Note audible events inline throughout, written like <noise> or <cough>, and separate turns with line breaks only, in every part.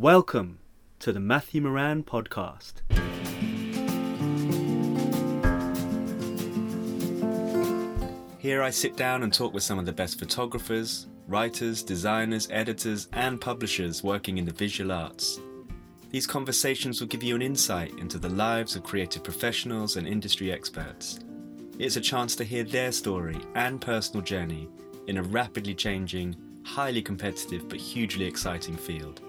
Welcome to the Matthew Moran podcast. Here I sit down and talk with some of the best photographers, writers, designers, editors, and publishers working in the visual arts. These conversations will give you an insight into the lives of creative professionals and industry experts. It's a chance to hear their story and personal journey in a rapidly changing, highly competitive, but hugely exciting field.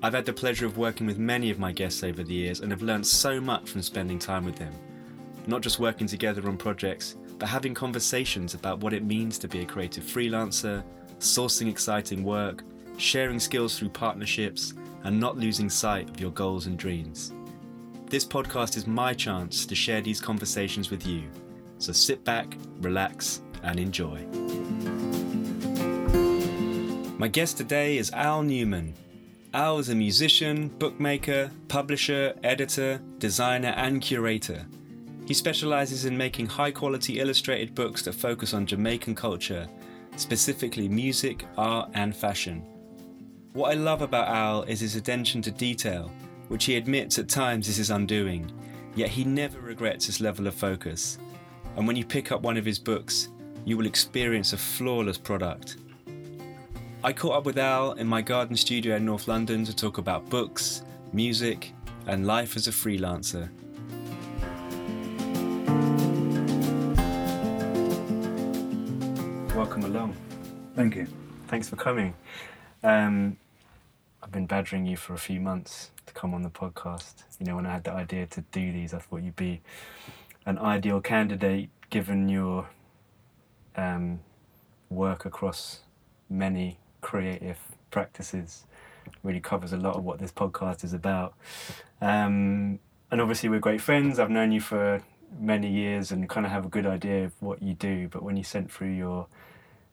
I've had the pleasure of working with many of my guests over the years and have learned so much from spending time with them. Not just working together on projects, but having conversations about what it means to be a creative freelancer, sourcing exciting work, sharing skills through partnerships, and not losing sight of your goals and dreams. This podcast is my chance to share these conversations with you. So sit back, relax, and enjoy. My guest today is Al Newman. Al is a musician, bookmaker, publisher, editor, designer, and curator. He specializes in making high quality illustrated books that focus on Jamaican culture, specifically music, art, and fashion. What I love about Al is his attention to detail, which he admits at times is his undoing, yet he never regrets his level of focus. And when you pick up one of his books, you will experience a flawless product. I caught up with Al in my garden studio in North London to talk about books, music, and life as a freelancer. Welcome along.
Thank you.
Thanks for coming. Um, I've been badgering you for a few months to come on the podcast. You know, when I had the idea to do these, I thought you'd be an ideal candidate given your um, work across many creative practices. Really covers a lot of what this podcast is about. Um, and obviously, we're great friends. I've known you for many years and kind of have a good idea of what you do. But when you sent through your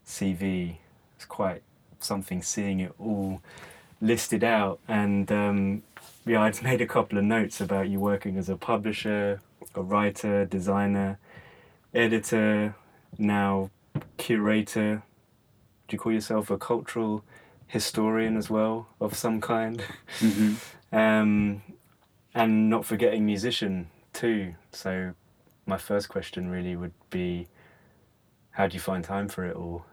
CV, it's quite something seeing it all listed out. And um, yeah, I'd <laughs> made a couple of notes about you working as a publisher, a writer, designer, editor, now curator. Do you call yourself a cultural historian as well of some kind?
Mm-hmm. <laughs>
um, and not forgetting musician too. So my first question really would be, how do you find time for it all?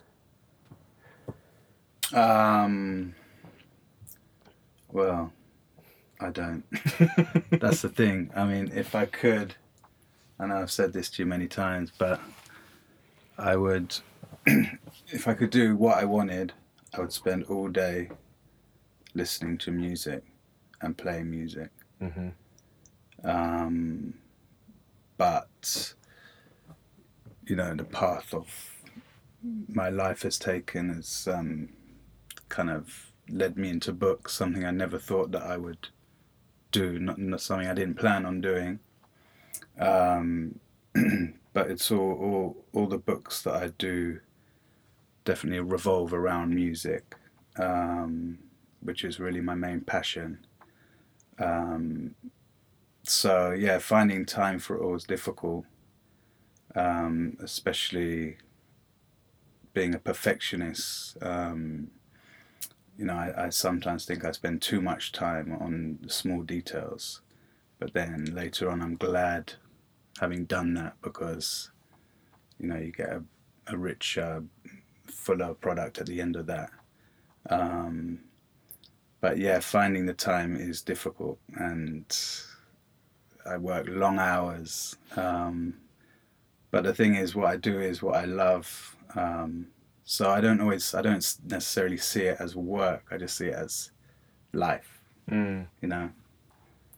Um, well, I don't. <laughs> That's the thing. I mean, if I could, and I've said this to you many times, but I would, <clears throat> if I could do what I wanted, I would spend all day listening to music and playing music.
Mm-hmm.
Um, but, you know, the path of my life has taken has um, kind of led me into books, something I never thought that I would do, not, not something I didn't plan on doing. Um, <clears throat> but it's all, all all the books that I do definitely revolve around music, um, which is really my main passion. Um, so yeah, finding time for it all is difficult, um, especially being a perfectionist. Um, you know, I, I sometimes think I spend too much time on small details, but then later on, I'm glad having done that because you know you get a, a rich, uh, fuller product at the end of that. Um, but yeah, finding the time is difficult, and I work long hours. Um, but the thing is, what I do is what I love. Um, so I don't always, I don't necessarily see it as work. I just see it as life.
Mm.
You know.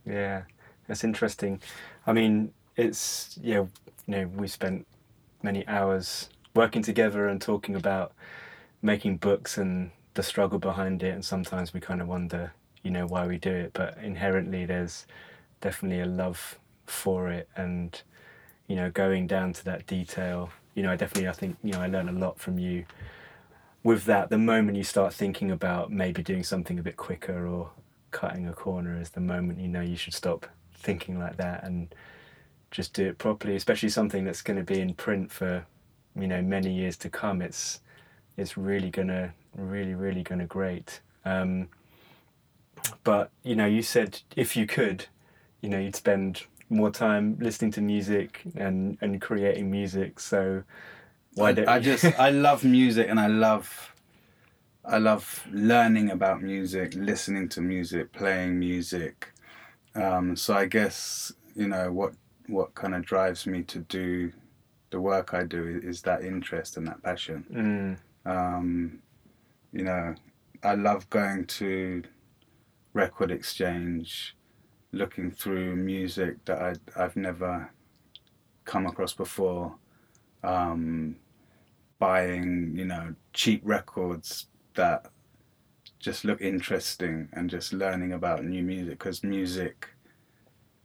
Yeah, that's interesting. I mean, it's yeah, you know, we spent many hours working together and talking about making books and the struggle behind it, and sometimes we kind of wonder, you know, why we do it. But inherently, there's definitely a love for it, and you know, going down to that detail. You know, I definitely, I think, you know, I learned a lot from you with that. The moment you start thinking about maybe doing something a bit quicker or cutting a corner is the moment you know you should stop thinking like that and just do it properly especially something that's going to be in print for you know many years to come it's it's really gonna really really gonna great um, but you know, you said if you could, you know, you'd spend more time listening to music and and creating music. So why don't
I <laughs> just I love music and I love I love learning about music, listening to music, playing music. Um, so I guess you know what what kind of drives me to do the work I do is that interest and that passion.
Mm,
Um, you know, I love going to record exchange, looking through music that I I've never come across before, um, buying you know cheap records that just look interesting and just learning about new music because music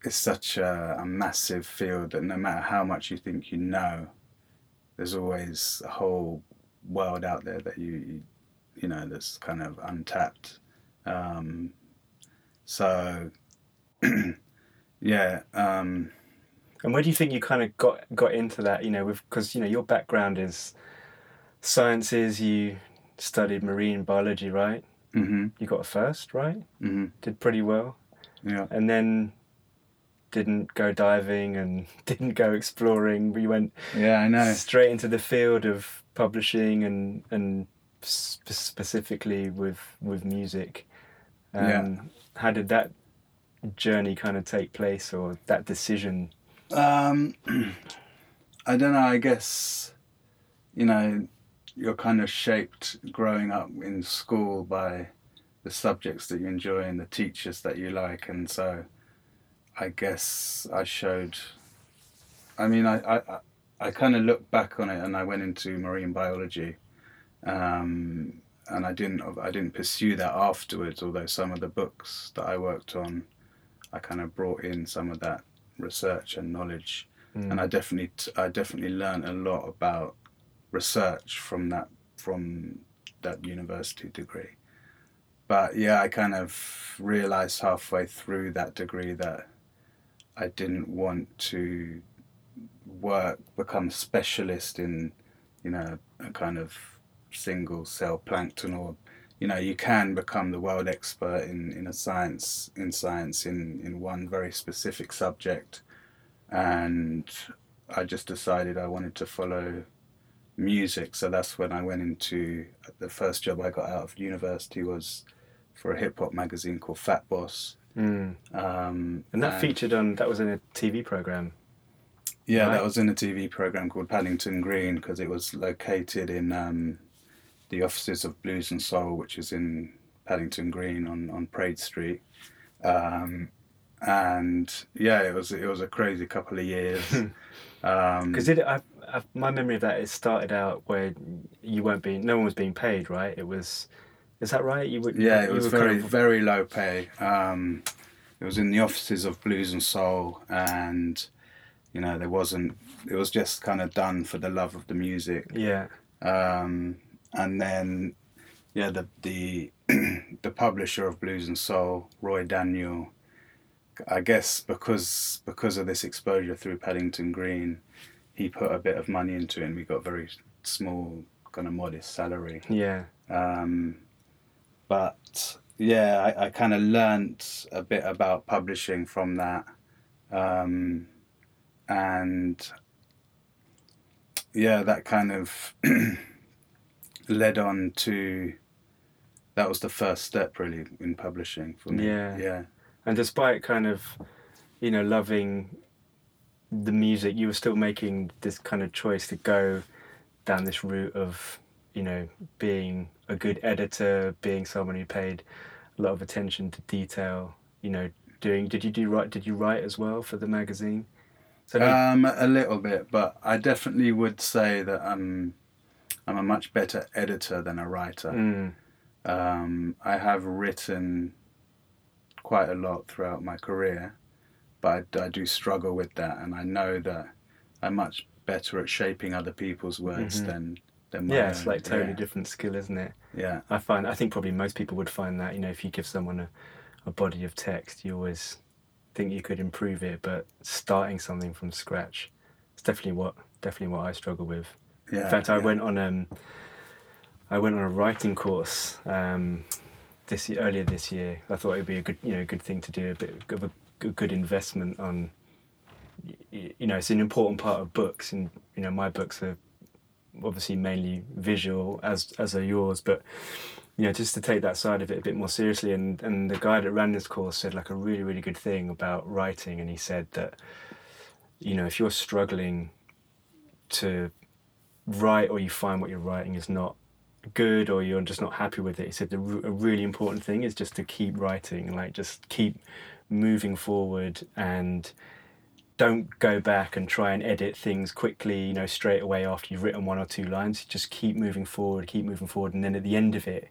is such a, a massive field that no matter how much you think you know, there's always a whole world out there that you you, you know that's kind of untapped. Um, so <clears throat> yeah, um,
and where do you think you kind of got got into that? You know, with because you know your background is sciences. You studied marine biology, right?
hmm
You got a first, right?
hmm
Did pretty well,
yeah,
and then didn't go diving and <laughs> didn't go exploring. We went
yeah, I know.
straight into the field of publishing and and sp- specifically with with music. Um,
Yeah.
How did that journey kind of take place, or that decision?
Um, <clears throat> I don't know. I guess you know you're kind of shaped growing up in school by the subjects that you enjoy and the teachers that you like, and so I guess I showed. I mean, I I, I- kind of looked back on it, and I went into marine biology, um, and I didn't I didn't pursue that afterwards. Although some of the books that I worked on, I kind of brought in some of that research and knowledge
Mm.
and I definitely I definitely learned a lot about research from that from that university degree. But yeah, I kind of realized halfway through that degree that I didn't want to work become specialist in you know a kind of single cell plankton or you know you can become the world expert in, in a science in science in, in one very specific subject and I just decided I wanted to follow music. So that's when I went into the first job I got out of university was for a hip hop magazine called Fat Boss.
Mm.
Um,
And that featured on that was in a TV program.
yeah,
right.
that was in a TV program called Paddington Green because it was located in um, the offices of Blues and Soul, which is in Paddington Green on on Praed Street. Um, and yeah, it was it was a crazy couple of years. <laughs> um,
Because it, I, I, my memory of that, it started out where you weren't being, no one was being paid, right? It was, is that right? You were,
Yeah, it was
were kind
very
of-
very low pay. Um, it was in the offices of Blues and Soul, and you know there wasn't. It was just kind of done for the love of the music.
yeah,
Um, and then, yeah, the the <clears throat> the publisher of Blues and Soul, Roy Daniel. I guess because because of this exposure through Paddington Green, he put a bit of money into it, and we got very small, kind of modest salary.
yeah,
Um, but yeah, I, I kind of learnt a bit about publishing from that. Um, and yeah, that kind of <clears throat> led on to that was the first step really in publishing for me.
Yeah.
Yeah.
and despite kind of, you know, loving the music, you were still making this kind of choice to go down this route of, you know, being a good editor, being someone who paid a lot of attention to detail. You know, doing. Did you do write? Did you write as well for the magazine? So
Um, a little bit, but I definitely would say that I'm I'm a much better editor than a writer.
Mm,
Um, I have written quite a lot throughout my career, but I, I do struggle with that, and I know that I'm much better at shaping other people's words
Mhm.
than than my
yeah, it's like totally
yeah.
different skill, isn't it?
Yeah,
I find I think probably most people would find that you know if you give someone a, a body of text, you always think you could improve it, but starting something from scratch, it's definitely what definitely what I struggle with.
yeah.
In fact, I
yeah.
went on um, I went on a writing course um, this year, earlier this year. I thought it'd be a good you know good thing to do a bit of a good, good investment on. You know, it's an important part of books, and you know my books are obviously mainly visual as as are yours, but you know just to take that side of it a bit more seriously. And and the guy that ran this course said like a really really good thing about writing, and he said that you know if you're struggling to write or you find what you're writing is not good or you're just not happy with it he said the a really important thing is just to keep writing like just keep moving forward and don't go back and try and edit things quickly you know straight away after you've written one or two lines. Just keep moving forward keep moving forward and then at the end of it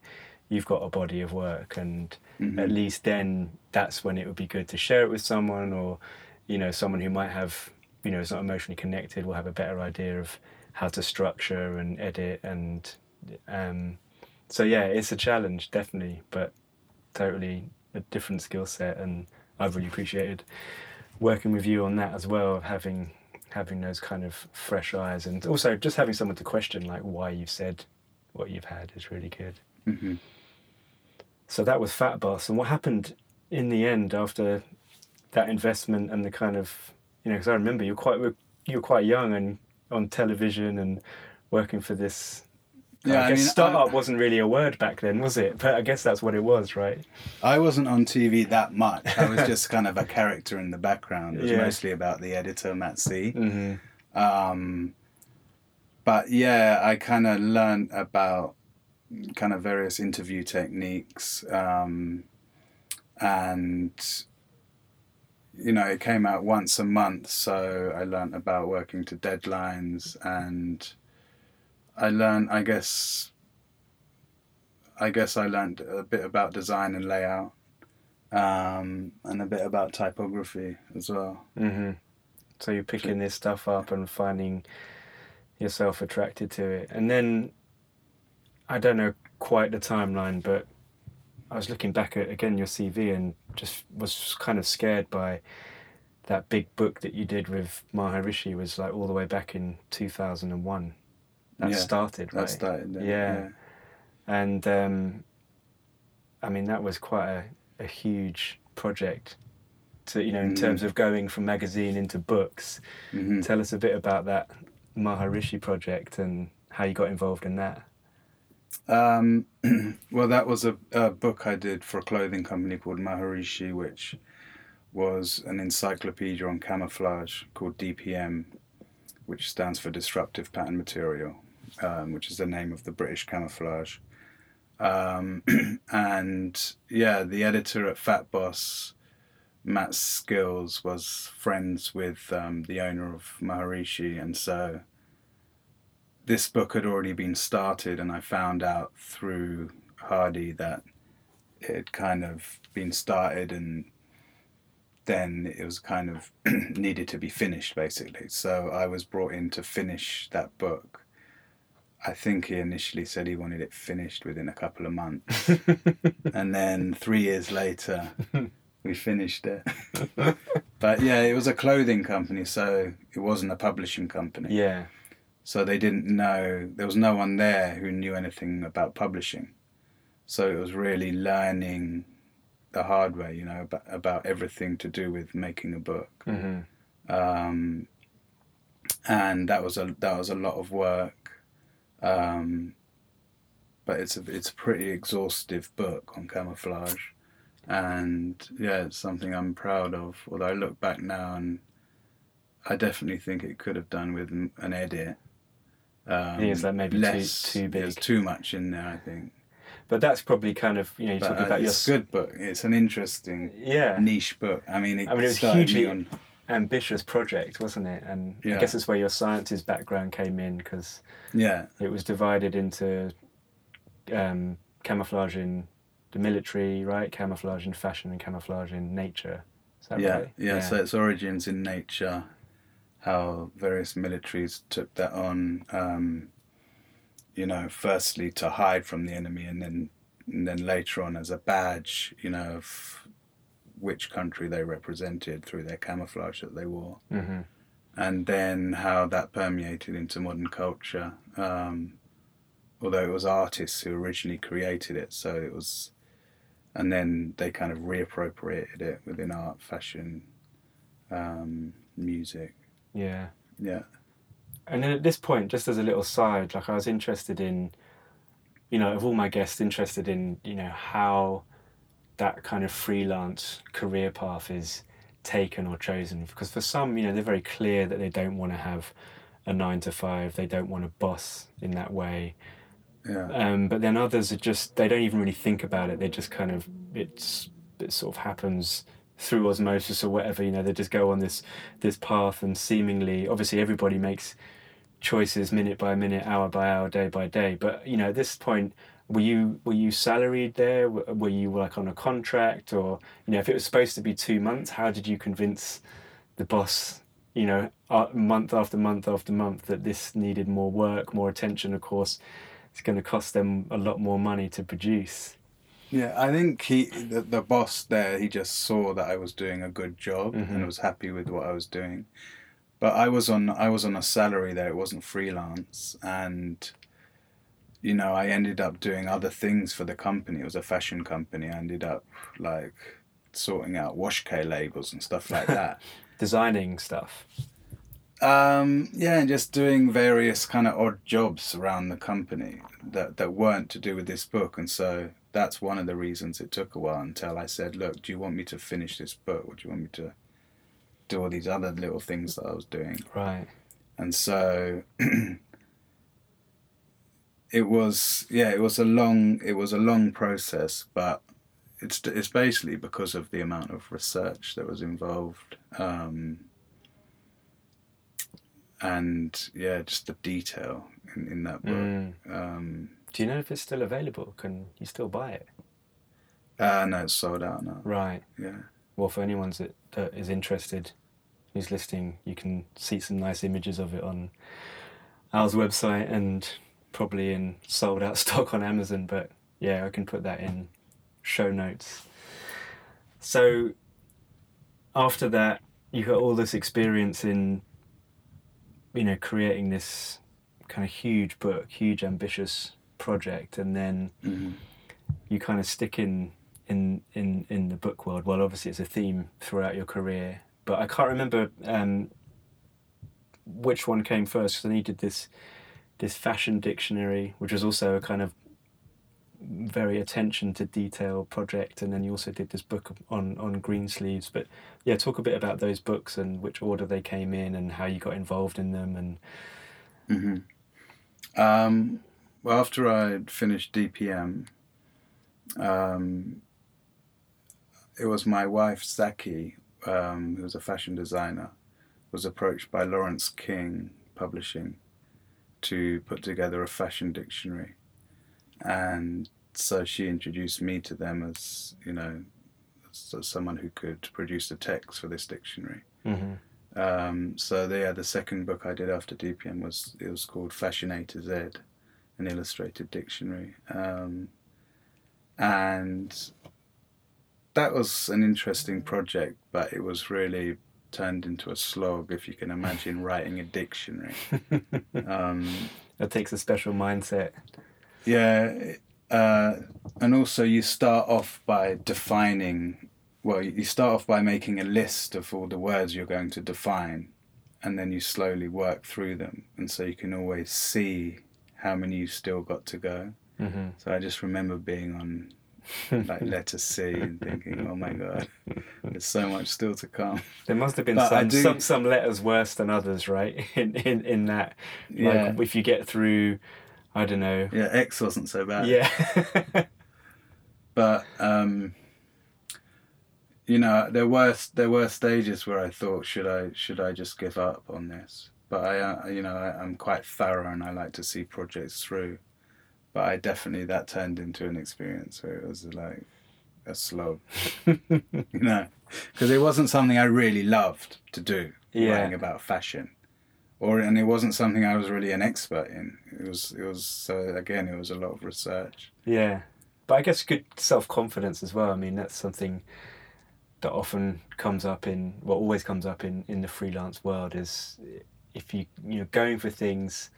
you've got a body of work. And
Mhm.
at least then that's when it would be good to share it with someone or you know someone who might have you know is not emotionally connected will have a better idea of how to structure and edit and um, so yeah it's a challenge definitely but totally a different skill set and I've really appreciated working with you on that as well of having having those kind of fresh eyes and also just having someone to question like why you've said what you've had is really good
hmm
so that was Fat Boss. And what happened in the end after that investment and the kind of, you know, because I remember you're quite you were quite young and on television and working for this.
Yeah,
I
I
guess
mean,
startup
I-
wasn't really a word back then, was it? But I guess that's what it was, right?
I wasn't on TV that much. I was <laughs> just kind of a character in the background. It was
Yeah.
mostly about the editor, Matt C.
Mm-hmm.
Um, but yeah, I kind of learned about kind of various interview techniques. Um, and, you know, it came out once a month. So I learned about working to deadlines and I learned, I guess, I guess I learned a bit about design and layout. Um, and a bit about typography as well.
Mm-hmm. So you're picking this stuff up and finding yourself attracted to it. And then I don't know quite the timeline, but I was looking back at again your CV and just was kind of scared by that big book that you did with Maharishi was like all the way back in 2001. That
Yeah,
started, right?
That started there.
Yeah. and um, I mean that was quite a, a huge project to you know in
Mm.
terms of going from magazine into books.
Mhm.
Tell us a bit about that Maharishi project and how you got involved in that.
Um, <clears throat> well, that was a, a book I did for a clothing company called Maharishi, which was an encyclopedia on camouflage called DPM, which stands for Disruptive Pattern Material, um, which is the name of the British camouflage. Um, <clears throat> and yeah, the editor at Fat Boss, Matt Skills, was friends with um, the owner of Maharishi, and so this book had already been started, and I found out through Hardy that it had kind of been started, and then it was kind of <clears throat> needed to be finished, basically. So I was brought in to finish that book. I think he initially said he wanted it finished within a couple of months, <laughs> and then three years later, <laughs> we finished it. <laughs> but yeah, it was a clothing company, so it wasn't a publishing company.
Yeah.
So they didn't know, there was no one there who knew anything about publishing. So it was really learning the hard way, you know, about, about everything to do with making a book.
hmm
Um, and that was a that was a lot of work. Um, but it's a it's a pretty exhaustive book on camouflage, and yeah, it's something I'm proud of. Although I look back now and I definitely think it could have done with an edit. Um,
Is that maybe too-
less,
too
There's
big?
too much in there, I think.
But that's probably kind of you know you
uh,
about your
it's a good book. It's an interesting
yeah
niche book. I mean, it,
I mean, it was hugely-
on.
Ambitious project, wasn't it? And I guess that's where your sciences background came in because
Yeah,
it was divided into um, camouflage in the military, right? Camouflage in fashion and camouflage in nature.
Yeah,
right?
yeah, So its origins in nature, how various militaries took that on. Um, you know, firstly to hide from the enemy, and then and then later on as a badge. You know, of which country they represented through their camouflage that they wore,
hmm
and then how that permeated into modern culture. Um, although it was artists who originally created it, so it was and then they kind of reappropriated it within art, fashion, um, music.
Yeah.
Yeah.
And then at this point, just as a little side, like I was interested in, you know, of all my guests, interested in, you know, how that kind of freelance career path is taken or chosen. Because for some, you know, they're very clear that they don't want to have a nine to five, they don't want to boss in that way.
Yeah.
Um, but then others are just, they don't even really think about it. They just kind of, it's, it sort of happens through osmosis or whatever, you know, they just go on this, this path and seemingly, obviously everybody makes choices minute by minute, hour by hour, day by day. But you know, at this point, were you were you salaried there? Were you like on a contract, or you know, if it was supposed to be two months, how did you convince the boss? You know, month after month after month, that this needed more work, more attention. Of course, it's going to cost them a lot more money to produce.
Yeah, I think he, the, the boss there, he just saw that I was doing a good job
Mhm.
and was happy with what I was doing. But I was on, I was on a salary there. It wasn't freelance, and you know, I ended up doing other things for the company. It was a fashion company. I ended up like sorting out wash K labels and stuff like that. <laughs>
Designing stuff.
Um, yeah, and just doing various kind of odd jobs around the company that, that weren't to do with this book. And so that's one of the reasons it took a while until I said, Look, do you want me to finish this book? Or do you want me to do all these other little things that I was doing?
Right.
And so <clears throat> it was, yeah, it was a long, it was a long process, but it's, it's basically because of the amount of research that was involved. Um, and yeah, just the detail in, in that book.
Mm.
Um,
Do you know if it's still available? Can you still buy it?
uh, no, it's sold out now.
Right.
Yeah.
Well, for anyone that, that is interested, who's listening, you can see some nice images of it on Al's website and probably in sold out <laughs> stock on Amazon. But yeah, I can put that in show notes. So after that, you got all this experience in, you know, creating this kind of huge book, huge ambitious project, and then
hmm
you kind of stick in in in in the book world. Well, obviously it's a theme throughout your career, but I can't remember um, which one came first because then you did this this fashion dictionary, which was also a kind of very attention to detail project, and then you also did this book on on Greensleeves. But yeah, talk a bit about those books and which order they came in and how you got involved in them and
hmm Um, well, after I finished DPM, um, it was my wife Zaki, um, who was a fashion designer, was approached by Laurence King Publishing to put together a fashion dictionary, and so she introduced me to them as you know, as, someone who could produce the text for this dictionary.
hmm
Um, so the, yeah, the second book I did after DPM was it was called Fashion A to Z, an illustrated dictionary, um, and that was an interesting project, but it was really turned into a slog if you can imagine <laughs> writing a dictionary. <laughs> Um,
that takes a special mindset.
yeah, uh, and also you start off by defining. Well, you start off by making a list of all the words you're going to define, and then you slowly work through them, and so you can always see how many you've still got to go.
hmm
So I just remember being on <laughs> like letter C and thinking, "Oh my god, there's so much still to come."
There must have been
But
some,
do-
some some letters worse than others, right? <laughs> In in, in that,
Yeah,
like if you get through, I don't know.
yeah. X wasn't so bad.
Yeah. <laughs>
but um, you know there were there were stages where I thought should I should I just give up on this but I uh, you know I, I'm quite thorough and I like to see projects through but I definitely that turned into an experience where it was like a slog <laughs> you know? Because it wasn't something I really loved to do
Yeah.
writing about fashion. Or and it wasn't something I was really an expert in. It was it was so again it was a lot of research.
Yeah, but I guess good self confidence as well. I mean, that's something that often comes up in well, always comes up in in the freelance world is if you you know going for things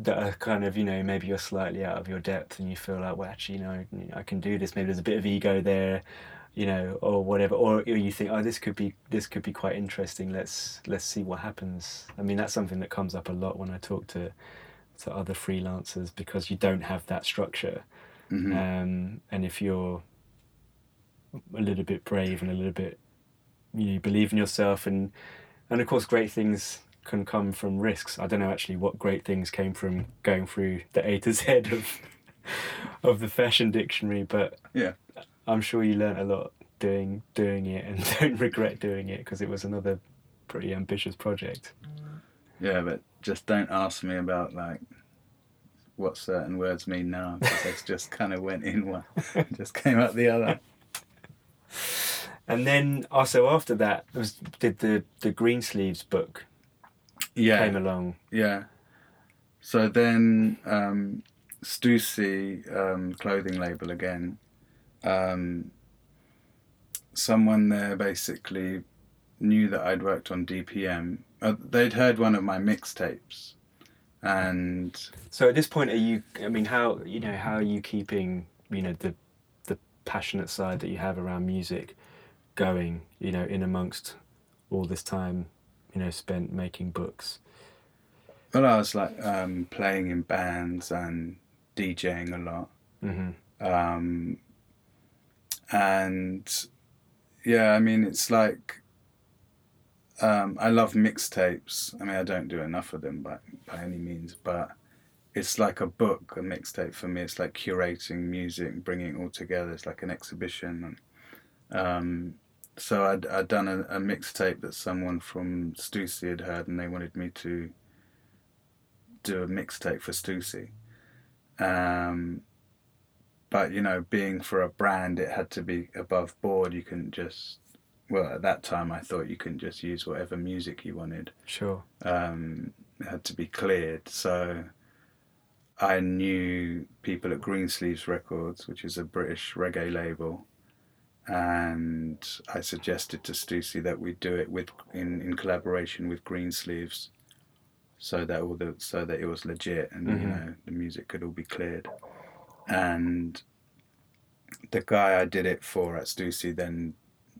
that are kind of you know maybe you're slightly out of your depth and you feel like well actually you know I can do this. Maybe there's a bit of ego there, you know, or whatever. Or you think oh this could be this could be quite interesting. Let's let's see what happens. I mean that's something that comes up a lot when I talk to to other freelancers because you don't have that structure.
Mhm.
Um, and if you're a little bit brave and a little bit, you know, you believe in yourself, and and of course, great things can come from risks. I don't know actually what great things came from going through the A to Z <laughs> of of the fashion dictionary, but
Yeah.
I'm sure you learnt a lot doing doing it, and <laughs> don't regret doing it because it was another pretty ambitious project.
Yeah, but just don't ask me about like what certain words mean now because it's <laughs> just kind of went in one, just came out the other.
And then also after that was did the the Greensleeves book
Yeah,
came along.
yeah. So then um, Stussy um, clothing label again. Um, someone there basically knew that I'd worked on DPM. Uh, they'd heard one of my mixtapes, and
So at this point, are you? I mean, how you know how are you keeping you know the the passionate side that you have around music going? You know, in amongst all this time, you know, spent making books.
well, I was like um, playing in bands and DJing a lot.
hmm
um, and yeah, I mean, it's like um, I love mixtapes. I mean, I don't do enough of them by by any means, but it's like a book, a mixtape for me. It's like curating music, bringing it all together. It's like an exhibition. And, um, so I'd, I'd done a, a mixtape that someone from Stussy had heard, and they wanted me to do a mixtape for Stussy. Um, but you know, being for a brand, it had to be above board. You couldn't just. Well, at that time, I thought you couldn't just use whatever music you wanted.
Sure.
Um, it had to be cleared. So I knew people at Greensleeves Records, which is a British reggae label, and I suggested to Stussy that we do it with in, in collaboration with Greensleeves, so that all the so that it was legit and you
Mhm.
know the music could all be cleared. And the guy I did it for at Stussy then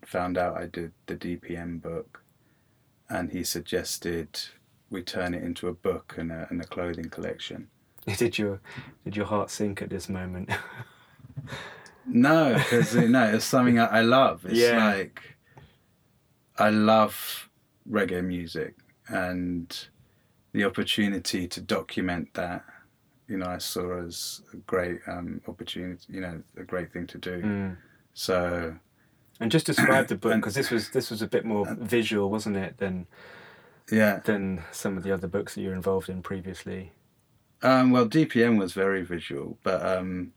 found out I did the DPM book, and he suggested we turn it into a book and a, and a clothing collection. <laughs>
Did your did your heart sink at this moment? <laughs>
No, because you know it's something I, I love. It's
Yeah.
like I love reggae music, and the opportunity to document that, you know, I saw as a great um, opportunity. You know, a great thing to do.
Mm.
So
And just describe the book because this was this was a bit more visual, wasn't it, than
yeah,
than some of the other books that you're involved in previously.
Um, well, DPM was very visual, but um,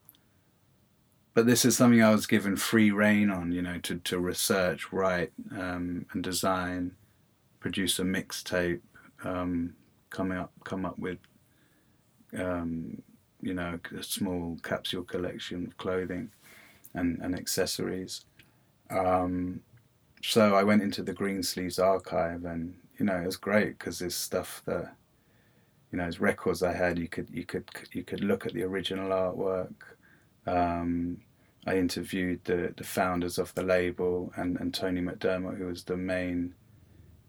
but this is something I was given free reign on, you know, to, to research, write, um, and design, produce a mixtape, um, coming up, come up with, um, you know, a small capsule collection of clothing, and and accessories. Um, so I went into the Greensleeves archive, and you know, it was great because there's stuff that you know, as records I had, you could you could you could look at the original artwork. Um, I interviewed the the founders of the label and, and Tony McDermott, who was the main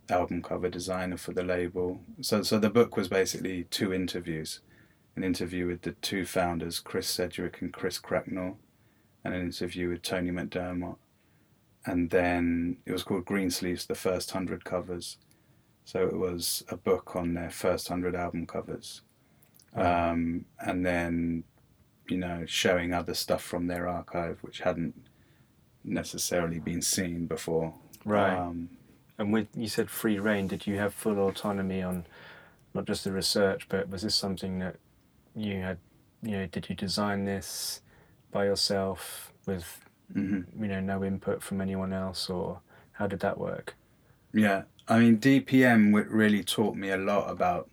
album cover designer for the label. So so the book was basically two interviews, an interview with the two founders, Chris Sedgwick and Chris Cracknell, and an interview with Tony McDermott. And then it was called Greensleeves, the first hundred covers. So it was a book on their first hundred album covers, um, and then you know showing other stuff from their archive which hadn't necessarily been seen before.
Right.
Um,
And with you said free reign, did you have full autonomy on not just the research, but was this something that you had? You know, did you design this by yourself with
mhm.
you know no input from anyone else, or how did that work?
Yeah, I mean DPM really taught me a lot about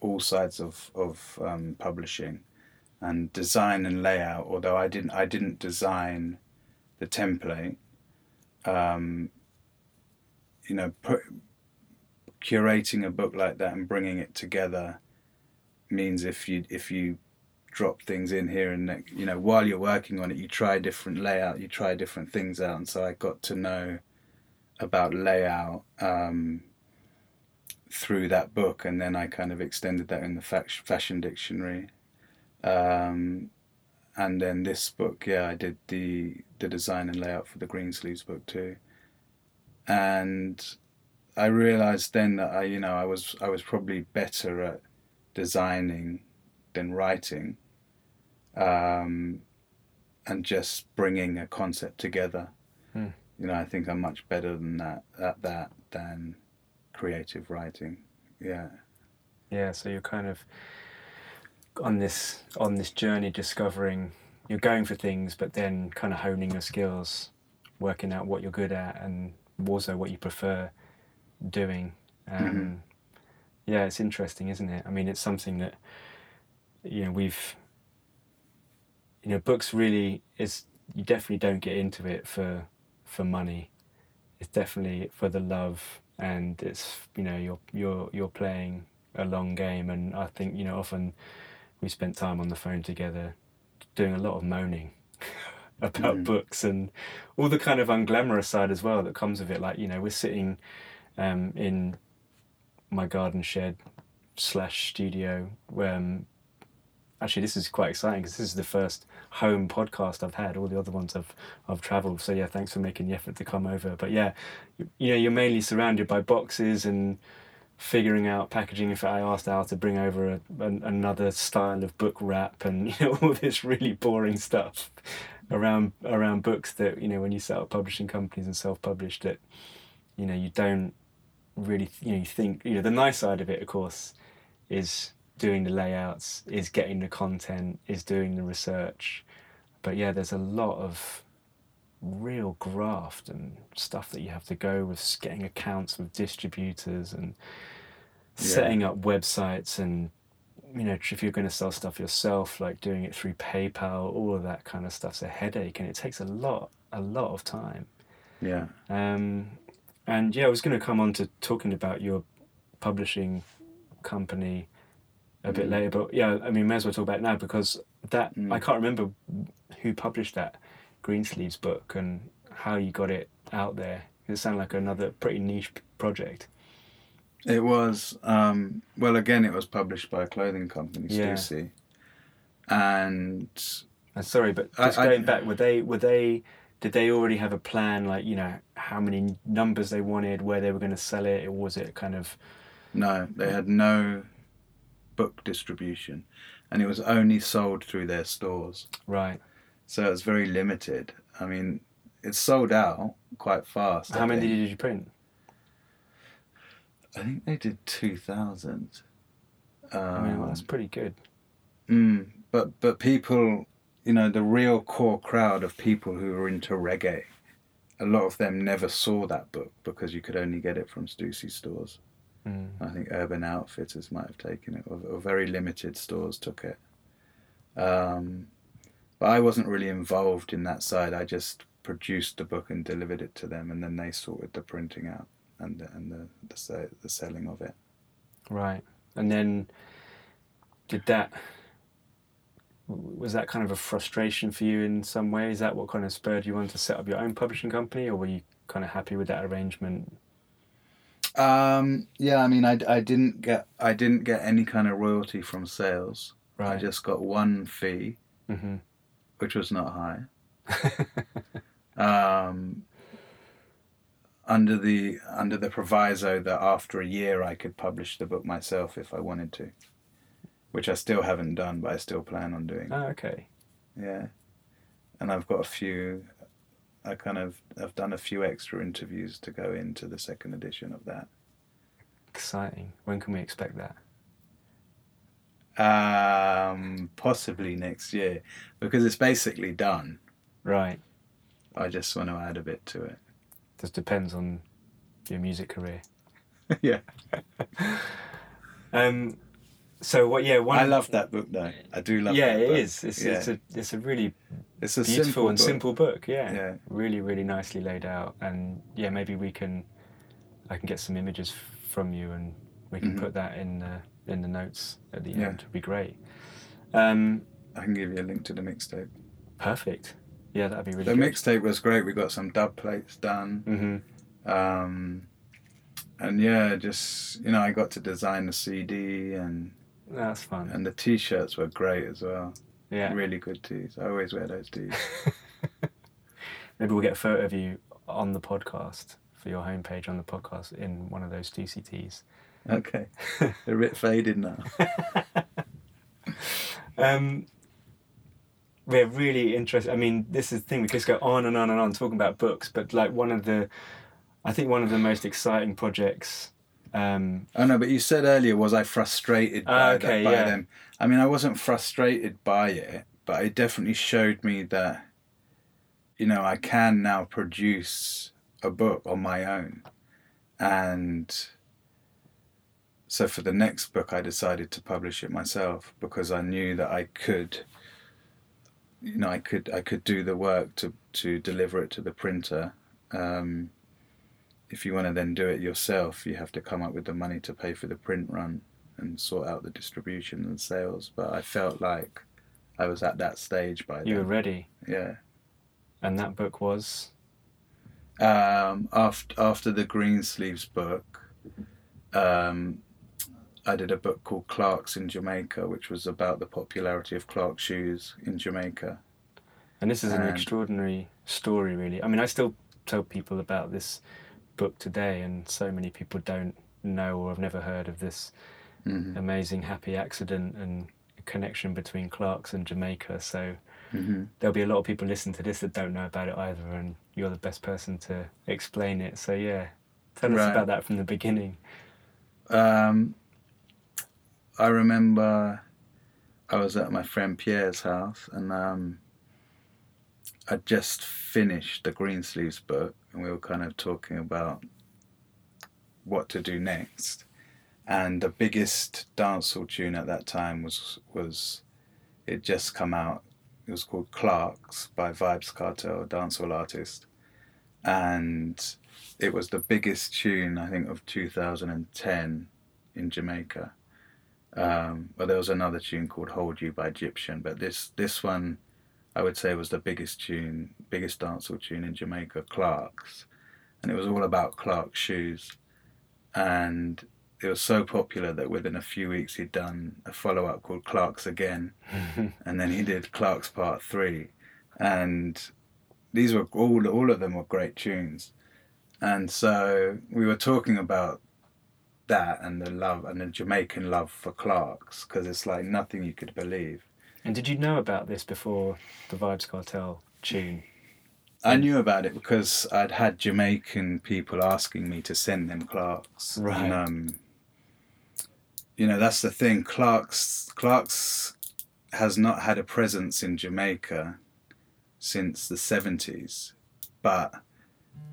all sides of of um, publishing and design and layout. Although I didn't I didn't design the template. Um, you know, put, curating a book like that and bringing it together means if you if you drop things in here and you know while you're working on it, you try different layout, you try different things out, and so I got to know about layout um, through that book, and then I kind of extended that in the fashion dictionary. Um, and then this book, yeah, I did the the design and layout for the Greensleeves book too. And I realized then that I, you know, I was I was probably better at designing than writing, um, and just bringing a concept together.
Hmm.
You know, I think I'm much better than that at that than creative writing. Yeah.
Yeah, so you're kind of on this on this journey discovering you're going for things but then kind of honing your skills, working out what you're good at and also what you prefer doing. Um,
Mhm.
Yeah, it's interesting, isn't it? I mean, it's something that you know we've you know books really is you definitely don't get into it for for money. It's definitely for the love and it's you know you're you're you're playing a long game and I think you know often we spent time on the phone together doing a lot of moaning <laughs> about
Mm.
books and all the kind of unglamorous side as well that comes with it. Like you know we're sitting um, in my garden shed slash studio where um, actually this is quite exciting because this is the first home podcast I've had. All the other ones I've I've traveled. So yeah thanks for making the effort to come over. But yeah you, you know you're mainly surrounded by boxes and figuring out packaging in fact I asked Al to bring over a, an, another style of book wrap and <laughs> you know all this really boring stuff around around books that you know when you set up publishing companies and self-publish that you know you don't really you know you think you know the nice side of it of course is doing the layouts is getting the content is doing the research. But yeah there's a lot of real graft and stuff that you have to go with getting accounts with distributors and
Yeah.
setting up websites and you know if you're going to sell stuff yourself like doing it through PayPal all of that kind of stuff's a headache and it takes a lot a lot of time
Yeah.
um, and yeah, I was going to come on to talking about your publishing company a bit
Mm.
later, but yeah, I mean, may as well talk about it now because that
Mm.
I can't remember who published that Greensleeves book and how you got it out there. It sounded like another pretty niche project.
It was um, well. Again, it was published by a clothing company,
Yeah.
Stussy, and
And sorry, but just
I-
going back, were they were they did they already have a plan, like you know how many numbers they wanted, where they were going to sell it, or was it kind of
no, they had no book distribution, and it was only sold through their stores.
right?
So it was very limited. I mean, it sold out quite fast. I
How many
think.
did you print?
I think they did two thousand. Um,
I mean, well, that's pretty good.
Mm, but but people, you know, the real core crowd of people who are into reggae, a lot of them never saw that book because you could only get it from Stussy stores.
Mm.
I think Urban Outfitters might have taken it, or, or very limited stores took it. Um, but I wasn't really involved in that side. I just produced the book and delivered it to them, and then they sorted the printing out and the, and the the, the selling of it.
Right. And then did that was that kind of a frustration for you in some way? Is that what kind of spurred you on to set up your own publishing company or were you kind of happy with that arrangement?
Um, yeah, I mean, I, I didn't get I didn't get any kind of royalty from sales. I just got one fee,
hmm
which was not high. <laughs> um, under the under the proviso that after a year I could publish the book myself if I wanted to, which I still haven't done, but I still plan on doing.
Oh, okay.
Yeah, and I've got a few. I kind of I've done a few extra interviews to go into the second edition of that.
Exciting. When can we expect that?
Um, possibly next year because it's basically done.
Right.
I just want to add a bit to it.
Just depends on your music career. <laughs>
yeah, <laughs>
Um so what yeah, one
I love that book though. I do love.
Yeah, it
book.
is. It's
yeah.
it's a it's a really
It's a
beautiful
simple
and
book.
simple book. Yeah.
Yeah.
Really, really nicely laid out, and yeah, maybe we can, I can get some images from you, and we can
Mhm.
put that in the in the notes at the
Yeah.
end. Would be great. Um,
I can give you a link to the mixtape.
perfect. Yeah, that'd be really
The mixtape was great. We got some dub plates done.
hmm
Um, and yeah, just you know, I got to design the CD and
That's fun.
and the t-shirts were great as well.
yeah.
Really good tees. I always wear those tees. <laughs>
Maybe we'll get a photo of you on the podcast for your homepage on the podcast in one of those DCTs.
Okay, they're <laughs> a bit faded now. <laughs>
Um, we're really interested. I mean, this is the thing. We could just go on and on and on talking about books, but like one of the, I think one of the most exciting projects. Um,
Oh no, but you said earlier, was I frustrated by,
okay,
that, by
yeah.
them? I mean, I wasn't frustrated by it, but it definitely showed me that, you know, I can now produce a book on my own, and so for the next book, I decided to publish it myself because I knew that I could. You know, I could I could do the work to to deliver it to the printer. Um, if you want to then do it yourself, you have to come up with the money to pay for the print run and sort out the distribution and sales. But I felt like I was at that stage by then.
you were ready,
Yeah.
and that book was.
Um, after after the Greensleeves book, um, I did a book called Clark's in Jamaica, which was about the popularity of Clark shoes in Jamaica.
And this is an extraordinary story, really. I mean, I still tell people about this book today, and so many people don't know or have never heard of this
hmm
amazing happy accident and connection between Clark's and Jamaica. So
hmm
there'll be a lot of people listening to this that don't know about it either, and you're the best person to explain it. So yeah, tell us about that from the beginning.
Um, I remember I was at my friend Pierre's house and um, I'd just finished the Greensleeves book and we were kind of talking about what to do next. And the biggest dancehall tune at that time was was it just come out. It was called Clarks by Vybz Kartel, a dancehall artist, and it was the biggest tune I think of 2010 in Jamaica. Um, but there was another tune called "Hold You" by Gyptian, but this this one, I would say, was the biggest tune, biggest dancehall tune in Jamaica, Clark's, and it was all about Clark's shoes, and it was so popular that within a few weeks he'd done a follow up called Clark's Again, <laughs> and then he did Clark's Part Three, and these were all all of them were great tunes, and so we were talking about that and the love and the Jamaican love for Clark's because it's like nothing you could believe.
And did you know about this before the Vybz Kartel tune?
I knew about it because I'd had Jamaican people asking me to send them Clark's.
Right.
And, um, you know, that's the thing. Clark's Clark's has not had a presence in Jamaica since the seventies, but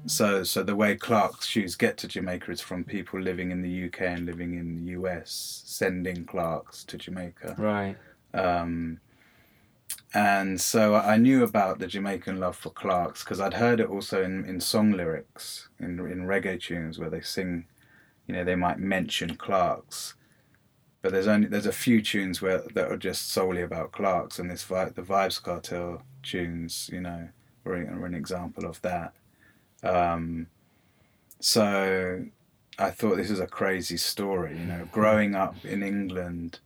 so so the way Clark's shoes get to Jamaica is from people living in the UK and living in the US sending Clark's to Jamaica.
Right.
Um, and so I knew about the Jamaican love for Clark's because I'd heard it also in, in song lyrics, in, in reggae tunes where they sing, you know, they might mention Clark's. But there's only there's a few tunes where that are just solely about Clark's, and this vi- the Vybz Kartel tunes, you know, were, were an example of that. Um, so I thought this is a crazy story, you know, growing up in England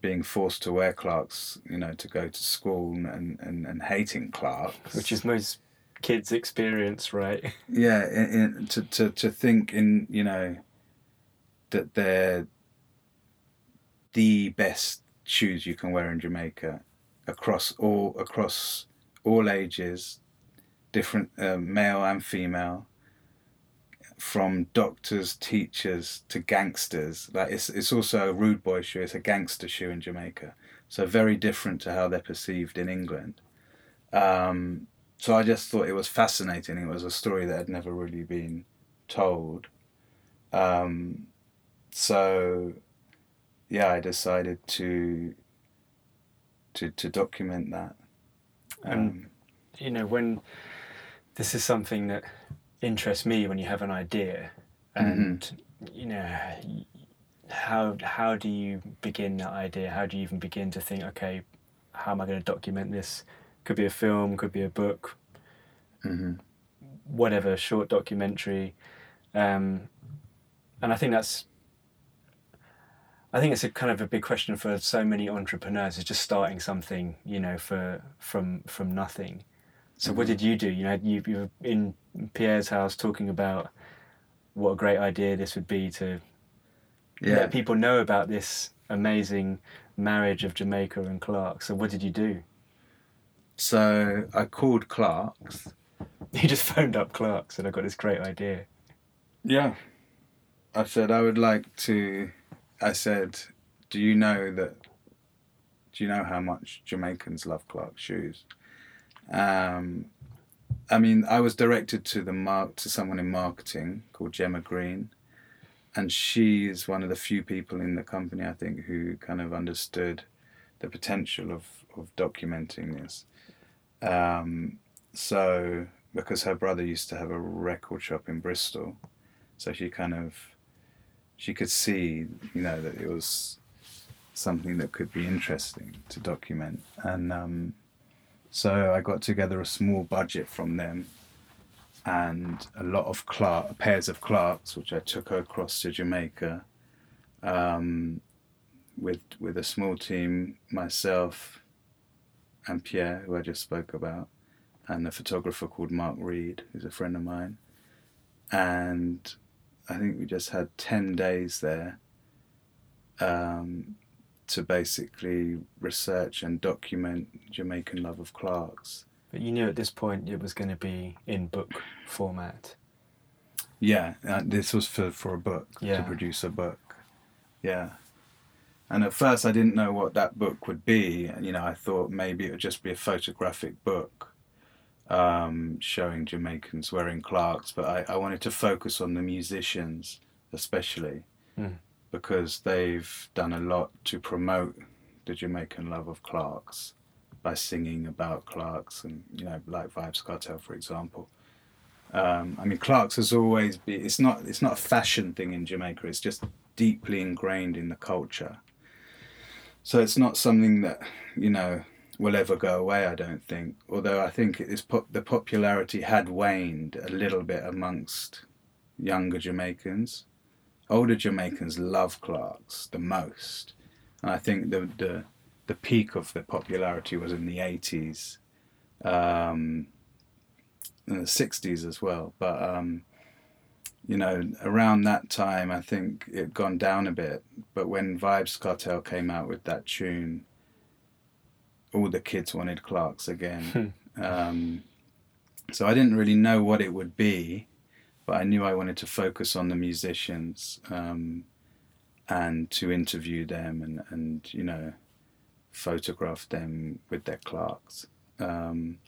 being forced to wear Clarks, you know, to go to school and, and, and hating Clarks.
Which is most kids' experience, right? <laughs>
yeah, in, in, to, to, to think in, you know, that they're the best shoes you can wear in Jamaica across all across all ages, different uh, male and female, from doctors, teachers to gangsters. Like it's it's also a rude boy shoe. It's a gangster shoe in Jamaica. So very different to how they're perceived in England. Um, so I just thought it was fascinating. It was a story that had never really been told. Um, so yeah, I decided to to to document that.
And
Um,
you know, when this is something that interests me when you have an idea and you know how how do you begin that idea? How do you even begin to think? Okay, how am I going to document this? Could be a film, could be a book,
hmm
whatever, short documentary, um, and I think that's. I think it's a kind of a big question for so many entrepreneurs is just starting something, you know, for from from nothing. So what did mm-hmm. you do? You know, you you were in Pierre's house talking about what a great idea this would be to
Yeah.
let people know about this amazing marriage of Jamaica and Clark. So what did you do?
So I called Clark's. <laughs>
You just phoned up Clark's and I got this great idea.
Yeah. I said I would like to. I said, do you know that? Do you know how much Jamaicans love Clark shoes? Um, I mean, I was directed to the mark to someone in marketing called Gemma Green, and she is one of the few people in the company I think who kind of understood the potential of of documenting this. Um, so because her brother used to have a record shop in Bristol, so she kind of she could see, you know, that it was something that could be interesting to document, and um, so I got together a small budget from them and a lot of Clark pairs of Clarks, which I took across to Jamaica. Um, with with a small team, myself and Pierre, who I just spoke about, and a photographer called Mark Reed, who's a friend of mine. And I think we just had 10 days there um, to basically research and document Jamaican love of Clark's.
But you knew at this point it was going to be in book format.
Yeah, uh, this was for, for a book,
Yeah.
to produce a book. Yeah. And at first I didn't know what that book would be. And you know, I thought maybe it would just be a photographic book um, showing Jamaicans wearing Clarks, but I, I wanted to focus on the musicians especially
Mm.
Because they've done a lot to promote the Jamaican love of Clarks by singing about Clarks and, you know, like Vybz Kartel, for example. Um, I mean, Clark's has always been. It's not. It's not a fashion thing in Jamaica. It's just deeply ingrained in the culture. So it's not something that you know will ever go away. I don't think. Although I think it's pop, the popularity had waned a little bit amongst younger Jamaicans. Older Jamaicans love Clark's the most, and I think the the the peak of the popularity was in the eighties. Um, in the 60s as well. But, um, you know, around that time, I think it gone down a bit. But when Vybz Kartel came out with that tune, all the kids wanted Clarks again. um, so I didn't really know what it would be, but I knew I wanted to focus on the musicians um, and to interview them and, and, you know, photograph them with their Clarks. Um,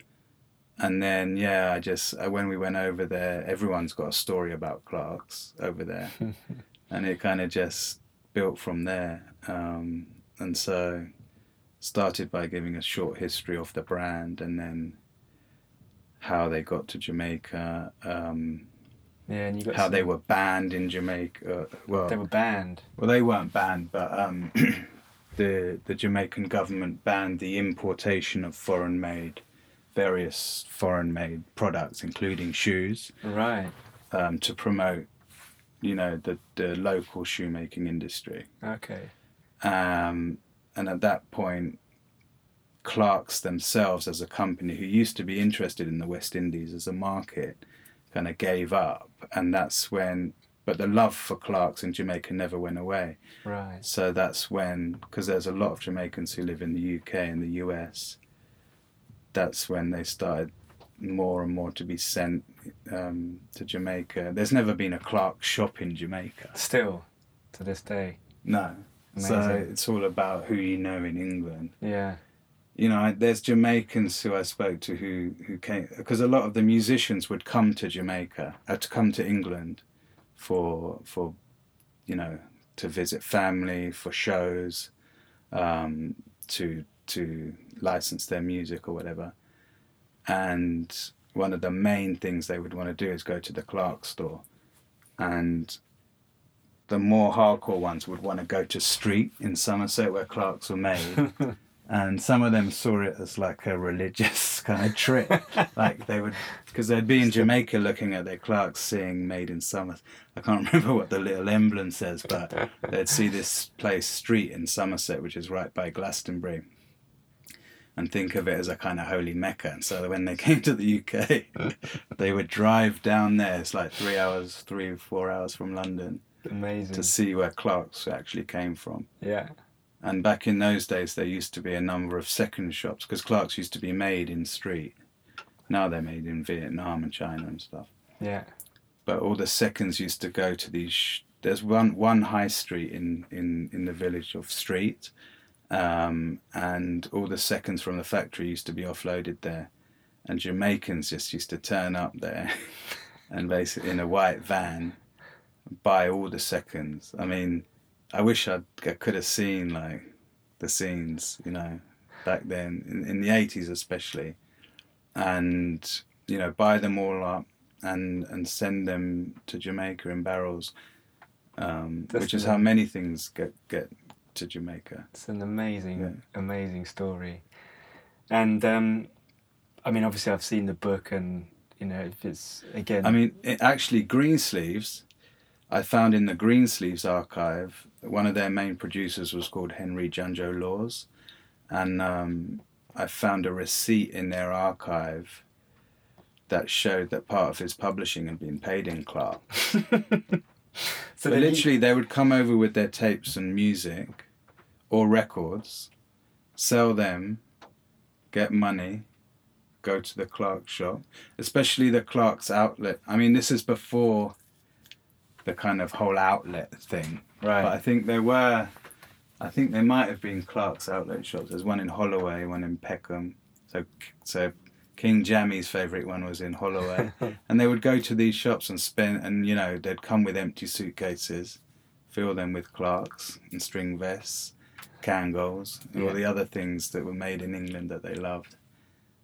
and then yeah, I just uh, when we went over there, everyone's got a story about Clark's over there, <laughs> and it kind of just built from there. Um, and so started by giving a short history of the brand, and then how they got to Jamaica, um,
Yeah, and you got
how
some-
they were banned in Jamaica. Well,
they were banned.
well, they weren't banned, but um, <clears throat> the the Jamaican government banned the importation of foreign-made, various foreign-made products, including shoes,
Right.
um, to promote, you know, the the local shoemaking industry.
Okay.
Um, and at that point, Clark's themselves, as a company who used to be interested in the West Indies as a market, kind of gave up, and that's when. But the love for Clark's in Jamaica never went away.
Right.
So that's when, because there's a lot of Jamaicans who live in the UK and the US, that's when they started more and more to be sent um, to Jamaica. There's never been a Clark shop in Jamaica.
Still, to this day.
No.
Amazing.
So it's all about who you know in England.
Yeah.
You know, I- there's Jamaicans who I spoke to who, who came, because a lot of the musicians would come to Jamaica, uh, to come to England for, for, you know, to visit family, for shows, um, to, to license their music or whatever. And one of the main things they would want to do is go to the Clark store. And the more hardcore ones would want to go to Street in Somerset where Clarks were made. <laughs> and some of them saw it as like a religious <laughs> kind of trip. like they would, because they'd be in Jamaica looking at their Clarks seeing made in Somerset. I can't <laughs> remember what the little emblem says, but they'd see this place, Street in Somerset, which is right by Glastonbury and think of it as a kind of holy mecca. And so when they <laughs> came to the UK, they would drive down there. It's like three hours, three four hours from London,
Amazing.
to see where Clark's actually came from.
yeah.
And back in those days, there used to be a number of second shops because Clarks used to be made in Street. Now they're made in Vietnam and China and stuff.
Yeah.
But all the seconds used to go to these. Sh- there's one one high street in in in the village of Street, um, and all the seconds from the factory used to be offloaded there, and Jamaicans just used to turn up there, <laughs> and basically in a white van, buy all the seconds. I mean, I wish I'd, I could have seen like the scenes, you know, back then in, in the eighties especially, and you know buy them all up and and send them to Jamaica in barrels, um, which is how many things get get to Jamaica.
It's an amazing,
Yeah.
amazing story. And um, I mean, obviously, I've seen the book, and you know, if it's again.
I mean, it, actually, Greensleeves, I found in the Greensleeves archive, one of their main producers was called Henry Junjo Lawes, and um, I found a receipt in their archive that showed that part of his publishing had been paid in Clark. <laughs>
so
But
then you-
literally, they would come over with their tapes and music or records, sell them, get money, go to the Clark shop, especially the Clark's outlet. I mean, this is before the kind of whole outlet thing.
right.
But I think there were, I think there might have been Clark's outlet shops. There's one in Holloway, one in Peckham. So, so King Jammy's favourite one was in Holloway, <laughs> and they would go to these shops and spend, and you know, they'd come with empty suitcases, fill them with Clarks and string vests, Kangol, and
Yeah.
all the other things that were made in England that they loved,